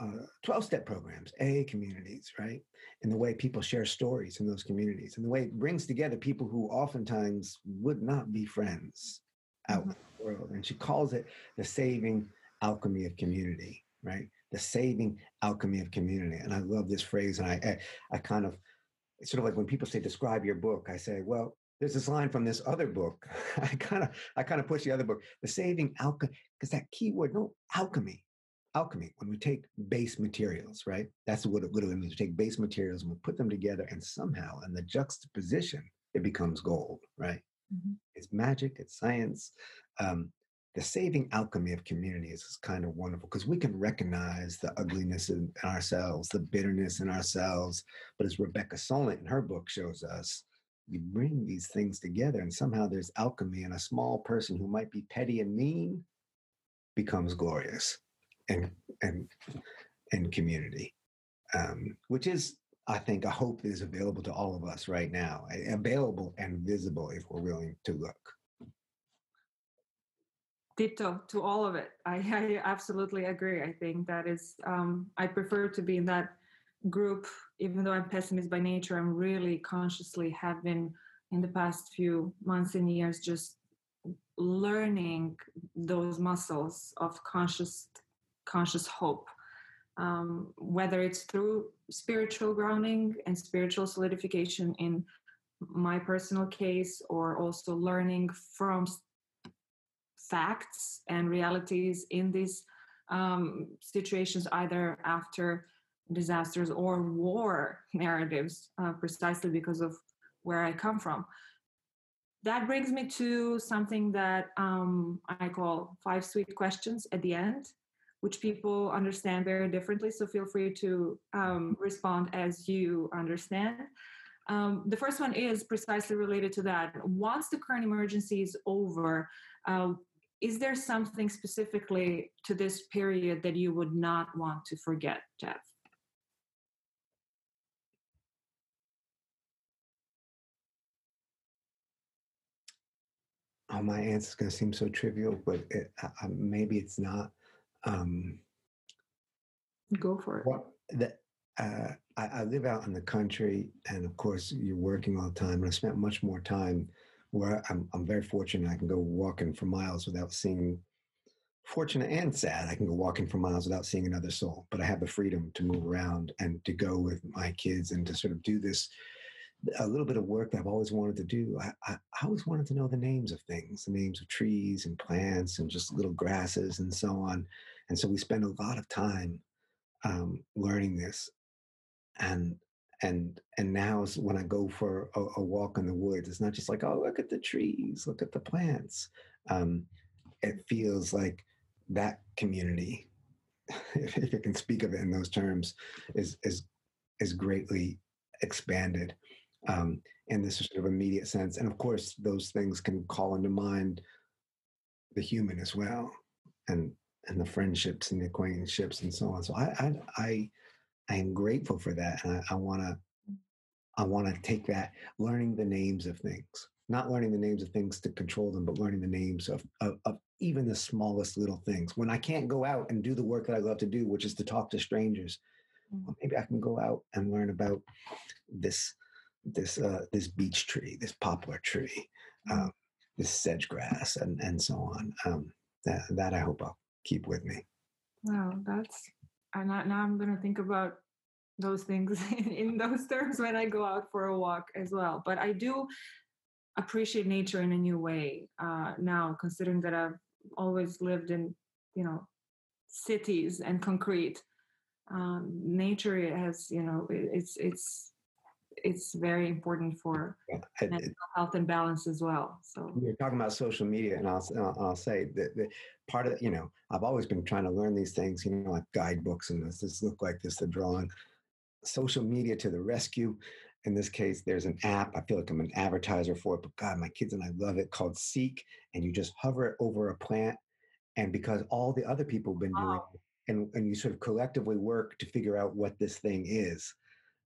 uh, 12 step programs, AA communities, right? And the way people share stories in those communities and the way it brings together people who oftentimes would not be friends out mm-hmm. in the world. And she calls it the saving alchemy of community, right? The saving alchemy of community. And I love this phrase. And I, I, I kind of, it's sort of like when people say, describe your book, I say, well, there's this line from this other book. *laughs* I kind of, I kind of push the other book, the saving alchemy, because that key word, no, alchemy, alchemy. When we take base materials, right? That's what it literally means. We take base materials and we put them together, and somehow, in the juxtaposition, it becomes gold, right? Mm-hmm. It's magic. It's science. Um, the saving alchemy of communities is kind of wonderful because we can recognize the ugliness in, ourselves, the bitterness in ourselves. But as Rebecca Solnit in her book shows us, you bring these things together and somehow there's alchemy and a small person who might be petty and mean becomes glorious and and and community um, which is i think a hope that is available to all of us right now available and visible if we're willing to look ditto to all of it. I, *laughs* I absolutely agree. I think that is, um, I prefer to be in that group, even though I'm pessimist by nature. I'm really consciously have been in the past few months and years just learning those muscles of conscious conscious hope um, whether it's through spiritual grounding and spiritual solidification in my personal case or also learning from facts and realities in these um, situations, either after disasters or war *laughs* narratives, uh, precisely because of where I come from. That brings me to something that um, I call five sweet questions at the end, which people understand very differently. So feel free to um, respond as you understand. Um, the first one is precisely related to that. Once the current emergency is over, uh, is there something specifically to this period that you would not want to forget, Jeff? Oh, my answer is going to seem so trivial, but it, uh, maybe it's not. Um, Go for it. What, the, uh, I, I, live out in the country, and of course, you're working all the time. And I spent much more time where I'm, I'm very fortunate. I can go walking for miles without seeing, fortunate and sad, I can go walking for miles without seeing another soul. But I have the freedom to move around and to go with my kids and to sort of do this a little bit of work that I've always wanted to do. I, I, I, always wanted to know the names of things, the names of trees and plants and just little grasses and so on. And so we spend a lot of time um, learning this. And and and now when I go for a, a, walk in the woods, it's not just like oh look at the trees, look at the plants. Um, it feels like that community, *laughs* if you can speak of it in those terms, is is is greatly expanded. um, in this sort of immediate sense. And of course, those things can call into mind the human as well, and and the friendships and the acquaintanceships and so on. So I I I, I am grateful for that, and I, want to I want to take that learning the names of things, not learning the names of things to control them, but learning the names of, of, of even the smallest little things. When I can't go out and do the work that I love to do, which is to talk to strangers, mm. well, maybe I can go out and learn about this this uh, this beech tree, this poplar tree, mm. um, this sedge grass, and and so on. Um, that that I hope I'll keep with me. Wow, that's and now I'm going to think about those things *laughs* in those terms when I go out for a walk as well. But I do appreciate nature in a new way uh, now, considering that I've always lived in, you know, cities and concrete. Um, nature has, you know, it's it's it's very important for yeah, mental health and balance as well. So you're talking about social media, and I'll I'll, I'll say that, that part of you know I've always been trying to learn these things, you know, like guidebooks and this, this look like this, the drawing. Social media to the rescue. In this case, there's an app. I feel like I'm an advertiser for it, but God, my kids and I love it called Seek, and you just hover it over a plant, and because all the other people have been doing, it, and and you sort of collectively work to figure out what this thing is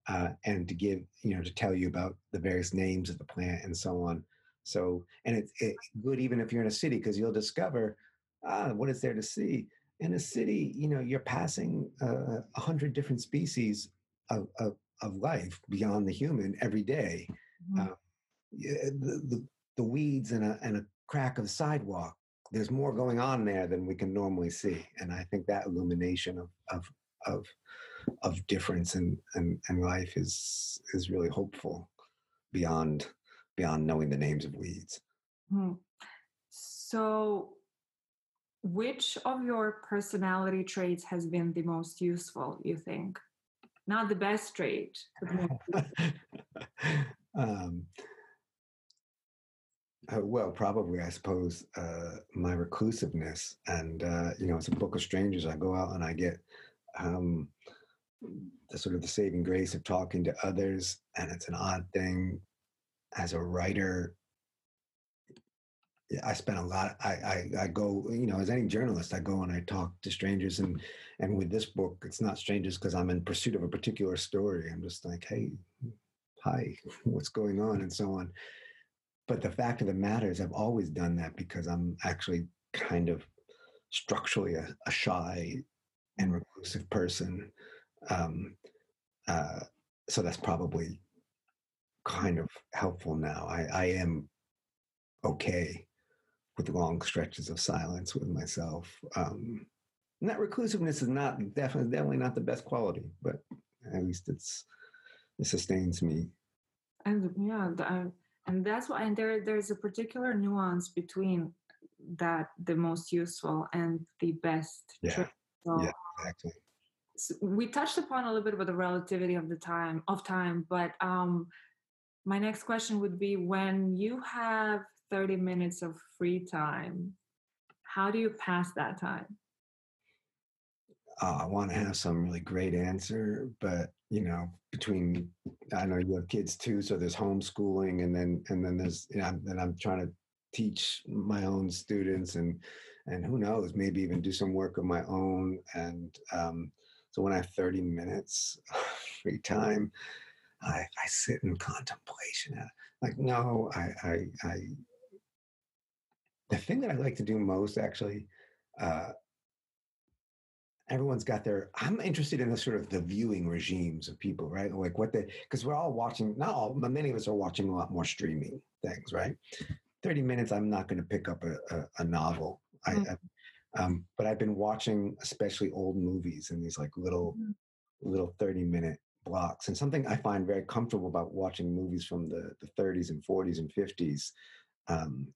uh, and to give you know to tell you about the various names of the plant and so on so and it's, it's good even if you're in a city because you'll discover ah, what is there to see in a city you know you're passing uh, a uh, hundred different species of, of, of, life beyond the human every day. Mm-hmm. Uh, the, the, the weeds and a, and a crack of sidewalk there's more going on there than we can normally see and i think that illumination of of of of difference and, in, in life is is really hopeful beyond beyond knowing the names of weeds. Hmm. So, which of your personality traits has been the most useful? You think, not the best trait. *laughs* um, uh, well, probably, I suppose, uh, my reclusiveness. And, uh, you know, it's a book of strangers. I go out and I get um, the sort of the saving grace of talking to others and it's an odd thing as a writer i spend a lot I, I i go you know as any journalist i go and i talk to strangers and and with this book it's not strangers because i'm in pursuit of a particular story. I'm just like hey hi *laughs* what's going on? and so on. But the fact of the matter is i've always done that because i'm actually kind of structurally a, a shy and reclusive person. Um, uh, so that's probably kind of helpful now. I, I am okay with long stretches of silence with myself. Um, and that reclusiveness is not definitely definitely not the best quality, but at least it's it sustains me. And yeah, and that's why. And there there's a particular nuance between that the most useful and the best. Yeah. So, yeah. Exactly we touched upon a little bit about the relativity of the time of time but um my next question would be when you have 30 minutes of free time how do you pass that time uh, i want to have some really great answer but you know between i know you have kids too so there's homeschooling and then and then there's you know and i'm trying to teach my own students and and who knows maybe even do some work of my own and um, so when I have 30 minutes *laughs* free time, I, I sit in contemplation. Like, no, I, I, I, the thing that I like to do most actually, uh, everyone's got their i'm interested in the sort of the viewing regimes of people right like what they because we're all watching not all but many of us are watching a lot more streaming things right 30 minutes i'm not going to pick up a, a, a novel mm-hmm. I, um, but I've been watching especially old movies in these like little mm-hmm. little 30 minute blocks. And something I find very comfortable about watching movies from the, the 30s and 40s and 50s, um,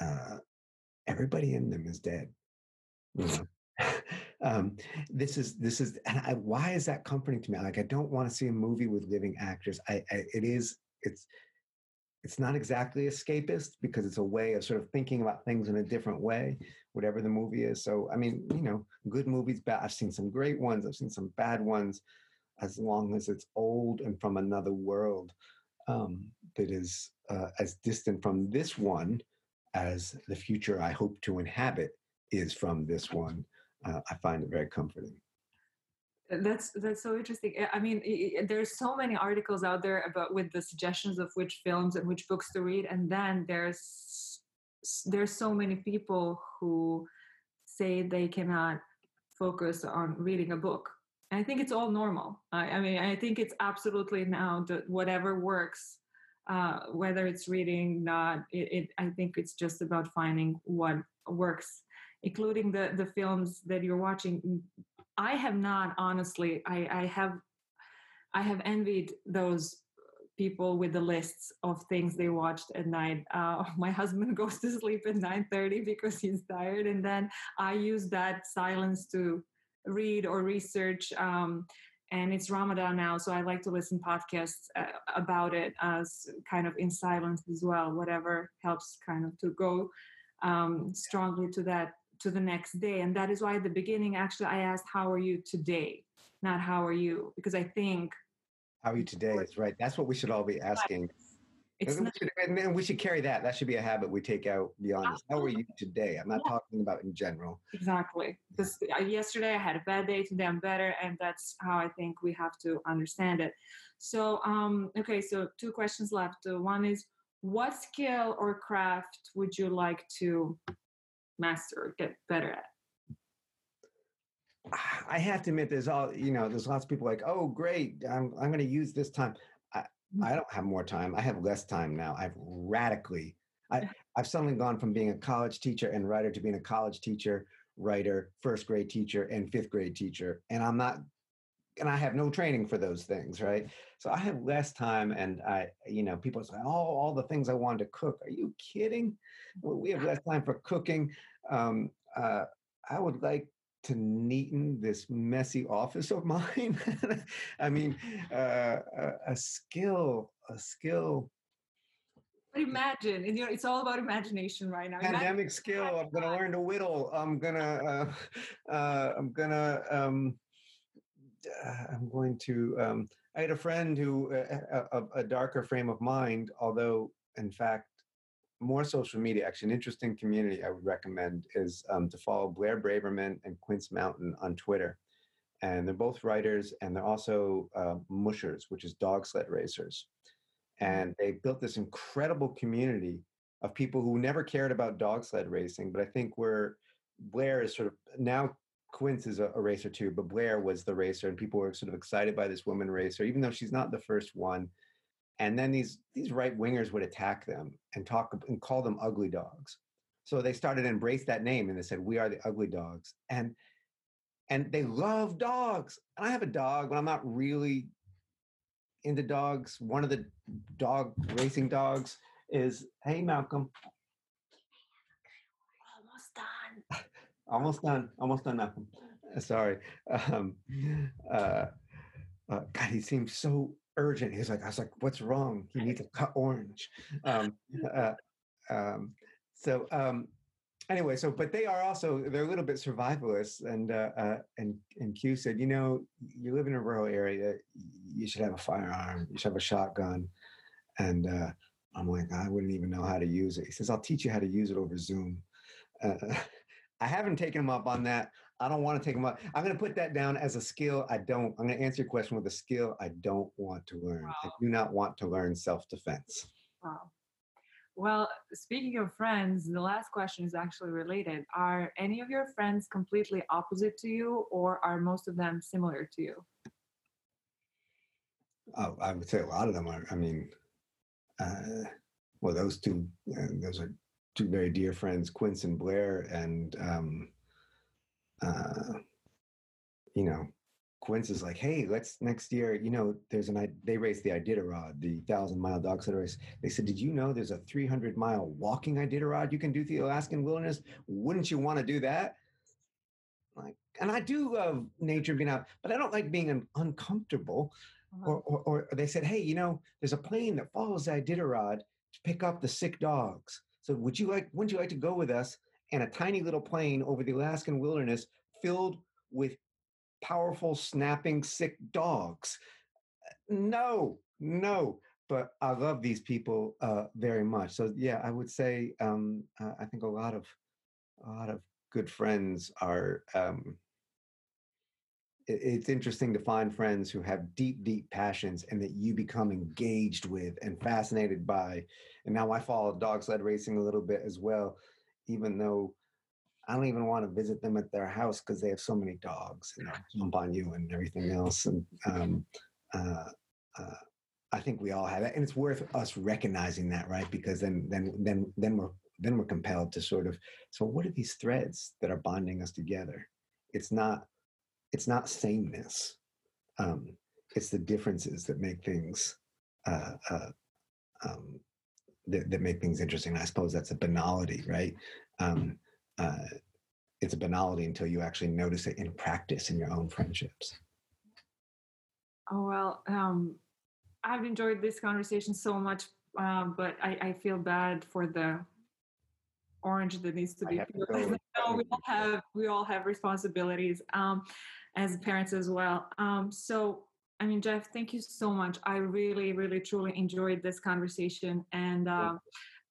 uh, everybody in them is dead. You *laughs* know? *laughs* um, this is this is and I, why is that comforting to me? Like I don't want to see a movie with living actors. I, I it is it's it's not exactly escapist because it's a way of sort of thinking about things in a different way, whatever the movie is. So, I mean, you know, good movies, bad. I've seen some great ones. I've seen some bad ones. As long as it's old and from another world, um, that is uh, as distant from this one as the future I hope to inhabit is from this one, uh, I find it very comforting. That's that's so interesting. I mean, there's so many articles out there about with the suggestions of which films and which books to read, and then there's there's so many people who say they cannot focus on reading a book. And I think it's all normal. I, I mean, I think it's absolutely now that whatever works uh, whether it's reading, not, it, it, I think it's just about finding what works, including the the films that you're watching. I have not honestly. I, I have I have envied those people with the lists of things they watched at night. Uh, *laughs* my husband *laughs* goes to sleep at 9:30 because he's tired, and then I use that silence to read or research. Um, and it's Ramadan now, so I like to listen podcasts uh, about it as kind of in silence as well. Whatever helps kind of to go um, strongly to that to the next day, and that is why at the beginning, actually, I asked, "How are you today?" Not "How are you," because I think how are you today is right. That's what we should all be asking. It's and, we should, and we should carry that. That should be a habit we take out beyond this. How are you today? I'm not yeah. talking about in general. Exactly. Because uh, yesterday I had a bad day, today I'm better. And that's how I think we have to understand it. So, um, okay, so two questions left. Uh, one is what skill or craft would you like to master or get better at? I have to admit, there's all you know. There's lots of people like, "Oh, great! I'm I'm going to use this time." I don't have more time. I have less time now. I've radically, I, *laughs* I've suddenly gone from being a college teacher and writer to being a college teacher, writer, first grade teacher, and fifth grade teacher. And I'm not, and I have no training for those things, right? So I have less time. And I, you know, people say, oh, all the things I wanted to cook. Are you kidding? Well, we have *laughs* less time for cooking. Um, uh, I would like to neaten this messy office of *laughs* mine. I mean, uh, a, a, skill, a skill. But Imagine, and you know, it's all about imagination right now. Pandemic Imagine skill. I'm going to learn to whittle. I'm gonna, uh, uh, I'm gonna, um, uh, I'm going to. Um, I had a friend who, uh, a, a darker frame of mind, although in fact more social media, actually, an interesting community I would recommend is um, to follow Blair Braverman and Quince Mountain on Twitter. And they're both writers and they're also uh, mushers, which is dog sled racers. Mm-hmm. And they built this incredible community of people who never cared about dog sled racing. But I think where Blair is sort of now Quince is a, a, racer too, but Blair was the racer, and people were sort of excited by this woman racer, even though she's not the first one and then these these right wingers would attack them and talk and call them ugly dogs. So they started to embrace that name and they said we are the ugly dogs and and they love dogs and i have a dog but i'm not really into dogs. One of the dog racing dogs is hey malcolm. Almost done. *laughs* Almost done almost done malcolm. Sorry. Um uh, uh god he seems so urgent. He's like, I was like, what's wrong? You need to cut orange. Um, uh, um, so um, anyway, so but they are also they're a little bit survivalists, and uh, uh, and and Q said, you know, you live in a rural area, you should have a firearm, you should have a shotgun, and uh, I'm like, I wouldn't even know how to use it. He says, I'll teach you how to use it over Zoom. Uh, *laughs* I haven't taken him up on that. I don't want to take them up. I'm going to put that down as a skill. I don't. I'm going to answer your question with a skill I don't want to learn. Wow. I do not want to learn self defense. Wow. Well, speaking of friends, the last question is actually related. Are any of your friends completely opposite to you, or are most of them similar to you? Oh, I would say a lot of them are. I mean, uh, well, those two, uh, those are two very dear friends, Quince and Blair, and um, uh, you know, Quince is like, hey, let's next year, you know, there's an, they raised the Iditarod, the thousand mile dog sled race. They said, did you know there's a 300 mile walking Iditarod you can do through the Alaskan wilderness? Wouldn't you want to do that? Like, and I do love nature being out, but I don't like being un- uncomfortable. Uh-huh. Or, or, or, they said, hey, you know, there's a plane that follows the Iditarod to pick up the sick dogs. So would you like, wouldn't you like to go with us and a tiny little plane over the Alaskan wilderness filled with powerful, snapping, sick dogs. No, no. but I love these people uh, very much. So yeah, I would say um, uh, I think a lot of a lot of good friends are. Um, it, it's interesting to find friends who have deep, deep passions and that you become engaged with and fascinated by. And now I follow dog sled racing a little bit as well, even though I don't even want to visit them at their house because they have so many dogs and they jump on you and everything else. And um, uh, uh, I think we all have that, and it's worth us recognizing that, right? Because then, then, then, then we're then we're compelled to sort of. So, what are these threads that are bonding us together? It's not, it's not sameness. Um, it's the differences that make things uh, uh, um, that, that make things interesting. I suppose that's a banality, right? Um, uh, it's a banality until you actually notice it in practice in your own friendships. Oh well, um, I've enjoyed this conversation so much, um, but I, I, feel bad for the orange that needs to be peeled. *laughs* no, we all have we all have responsibilities um, as parents as well. Um, so I mean, Jeff, thank you so much. I really, really, truly enjoyed this conversation, and um,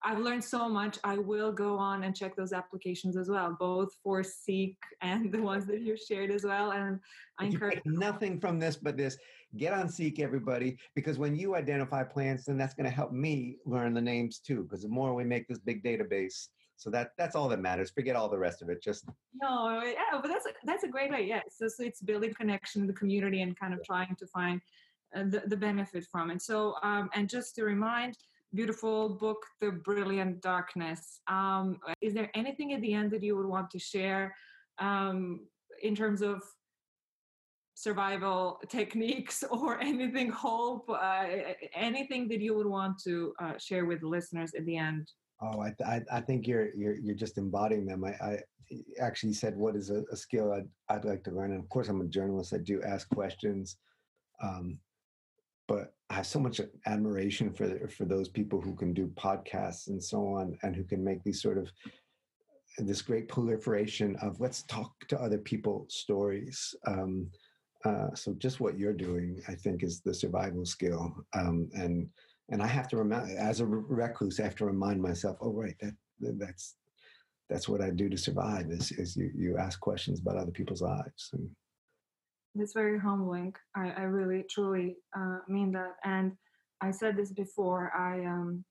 I've learned so much. I will go on and check those applications as well, both for Seek and the ones that you shared as well. And I encourage nothing from this but this. Get on Seek, everybody, because when you identify plants, then that's going to help me learn the names too. Because the more we make this big database, so that that's all that matters. Forget all the rest of it. Just no, yeah, but that's a, that's a great idea. So, so it's building connection in the community and kind of trying to find uh, the, the benefit from it. So, um, and just to remind beautiful book, The Brilliant Darkness. Um, is there anything at the end that you would want to share um, in terms of survival techniques *laughs* or anything, hope, uh, anything that you would want to uh, share with listeners at the end? Oh, I, I, I, think you're you're you're just embodying them. I, I actually said, "What is a, a, skill I'd I'd like to learn?" And of course, I'm a journalist. I do ask questions. Um, but I have so much admiration for for those people who can do podcasts and so on, and who can make these sort of this great proliferation of let's talk to other people stories. Um, uh, so just what you're doing, I think, is the survival skill, um, and and I have to remember as a recluse, I have to remind myself, oh right, that that's that's what I do to survive. Is is you you ask questions about other people's lives and it's very humbling. I, I really truly uh, mean that. And I said this before. I um,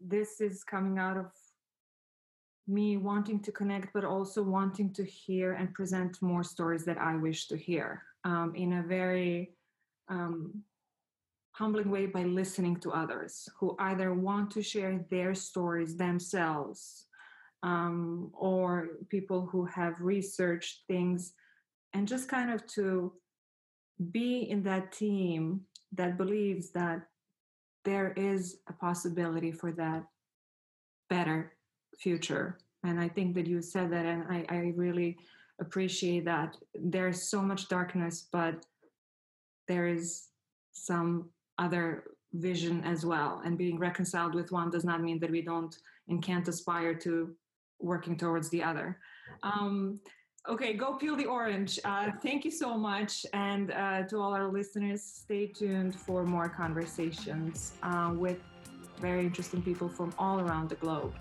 this is coming out of me wanting to connect, but also wanting to hear and present more stories that I wish to hear um, in a very um, humbling way by listening to others who either want to share their stories themselves um, or people who have researched things and just kind of to be in that team that believes that there is a possibility for that better future. And i think that you said that and i, I really appreciate that. There's so much darkness but there is some other vision as well and being reconciled with one does not mean that we don't and can't aspire to working towards the other um, Okay, go peel the orange. Uh, thank you so much. And uh, to all our listeners, stay tuned for more conversations uh, with very interesting people from all around the globe.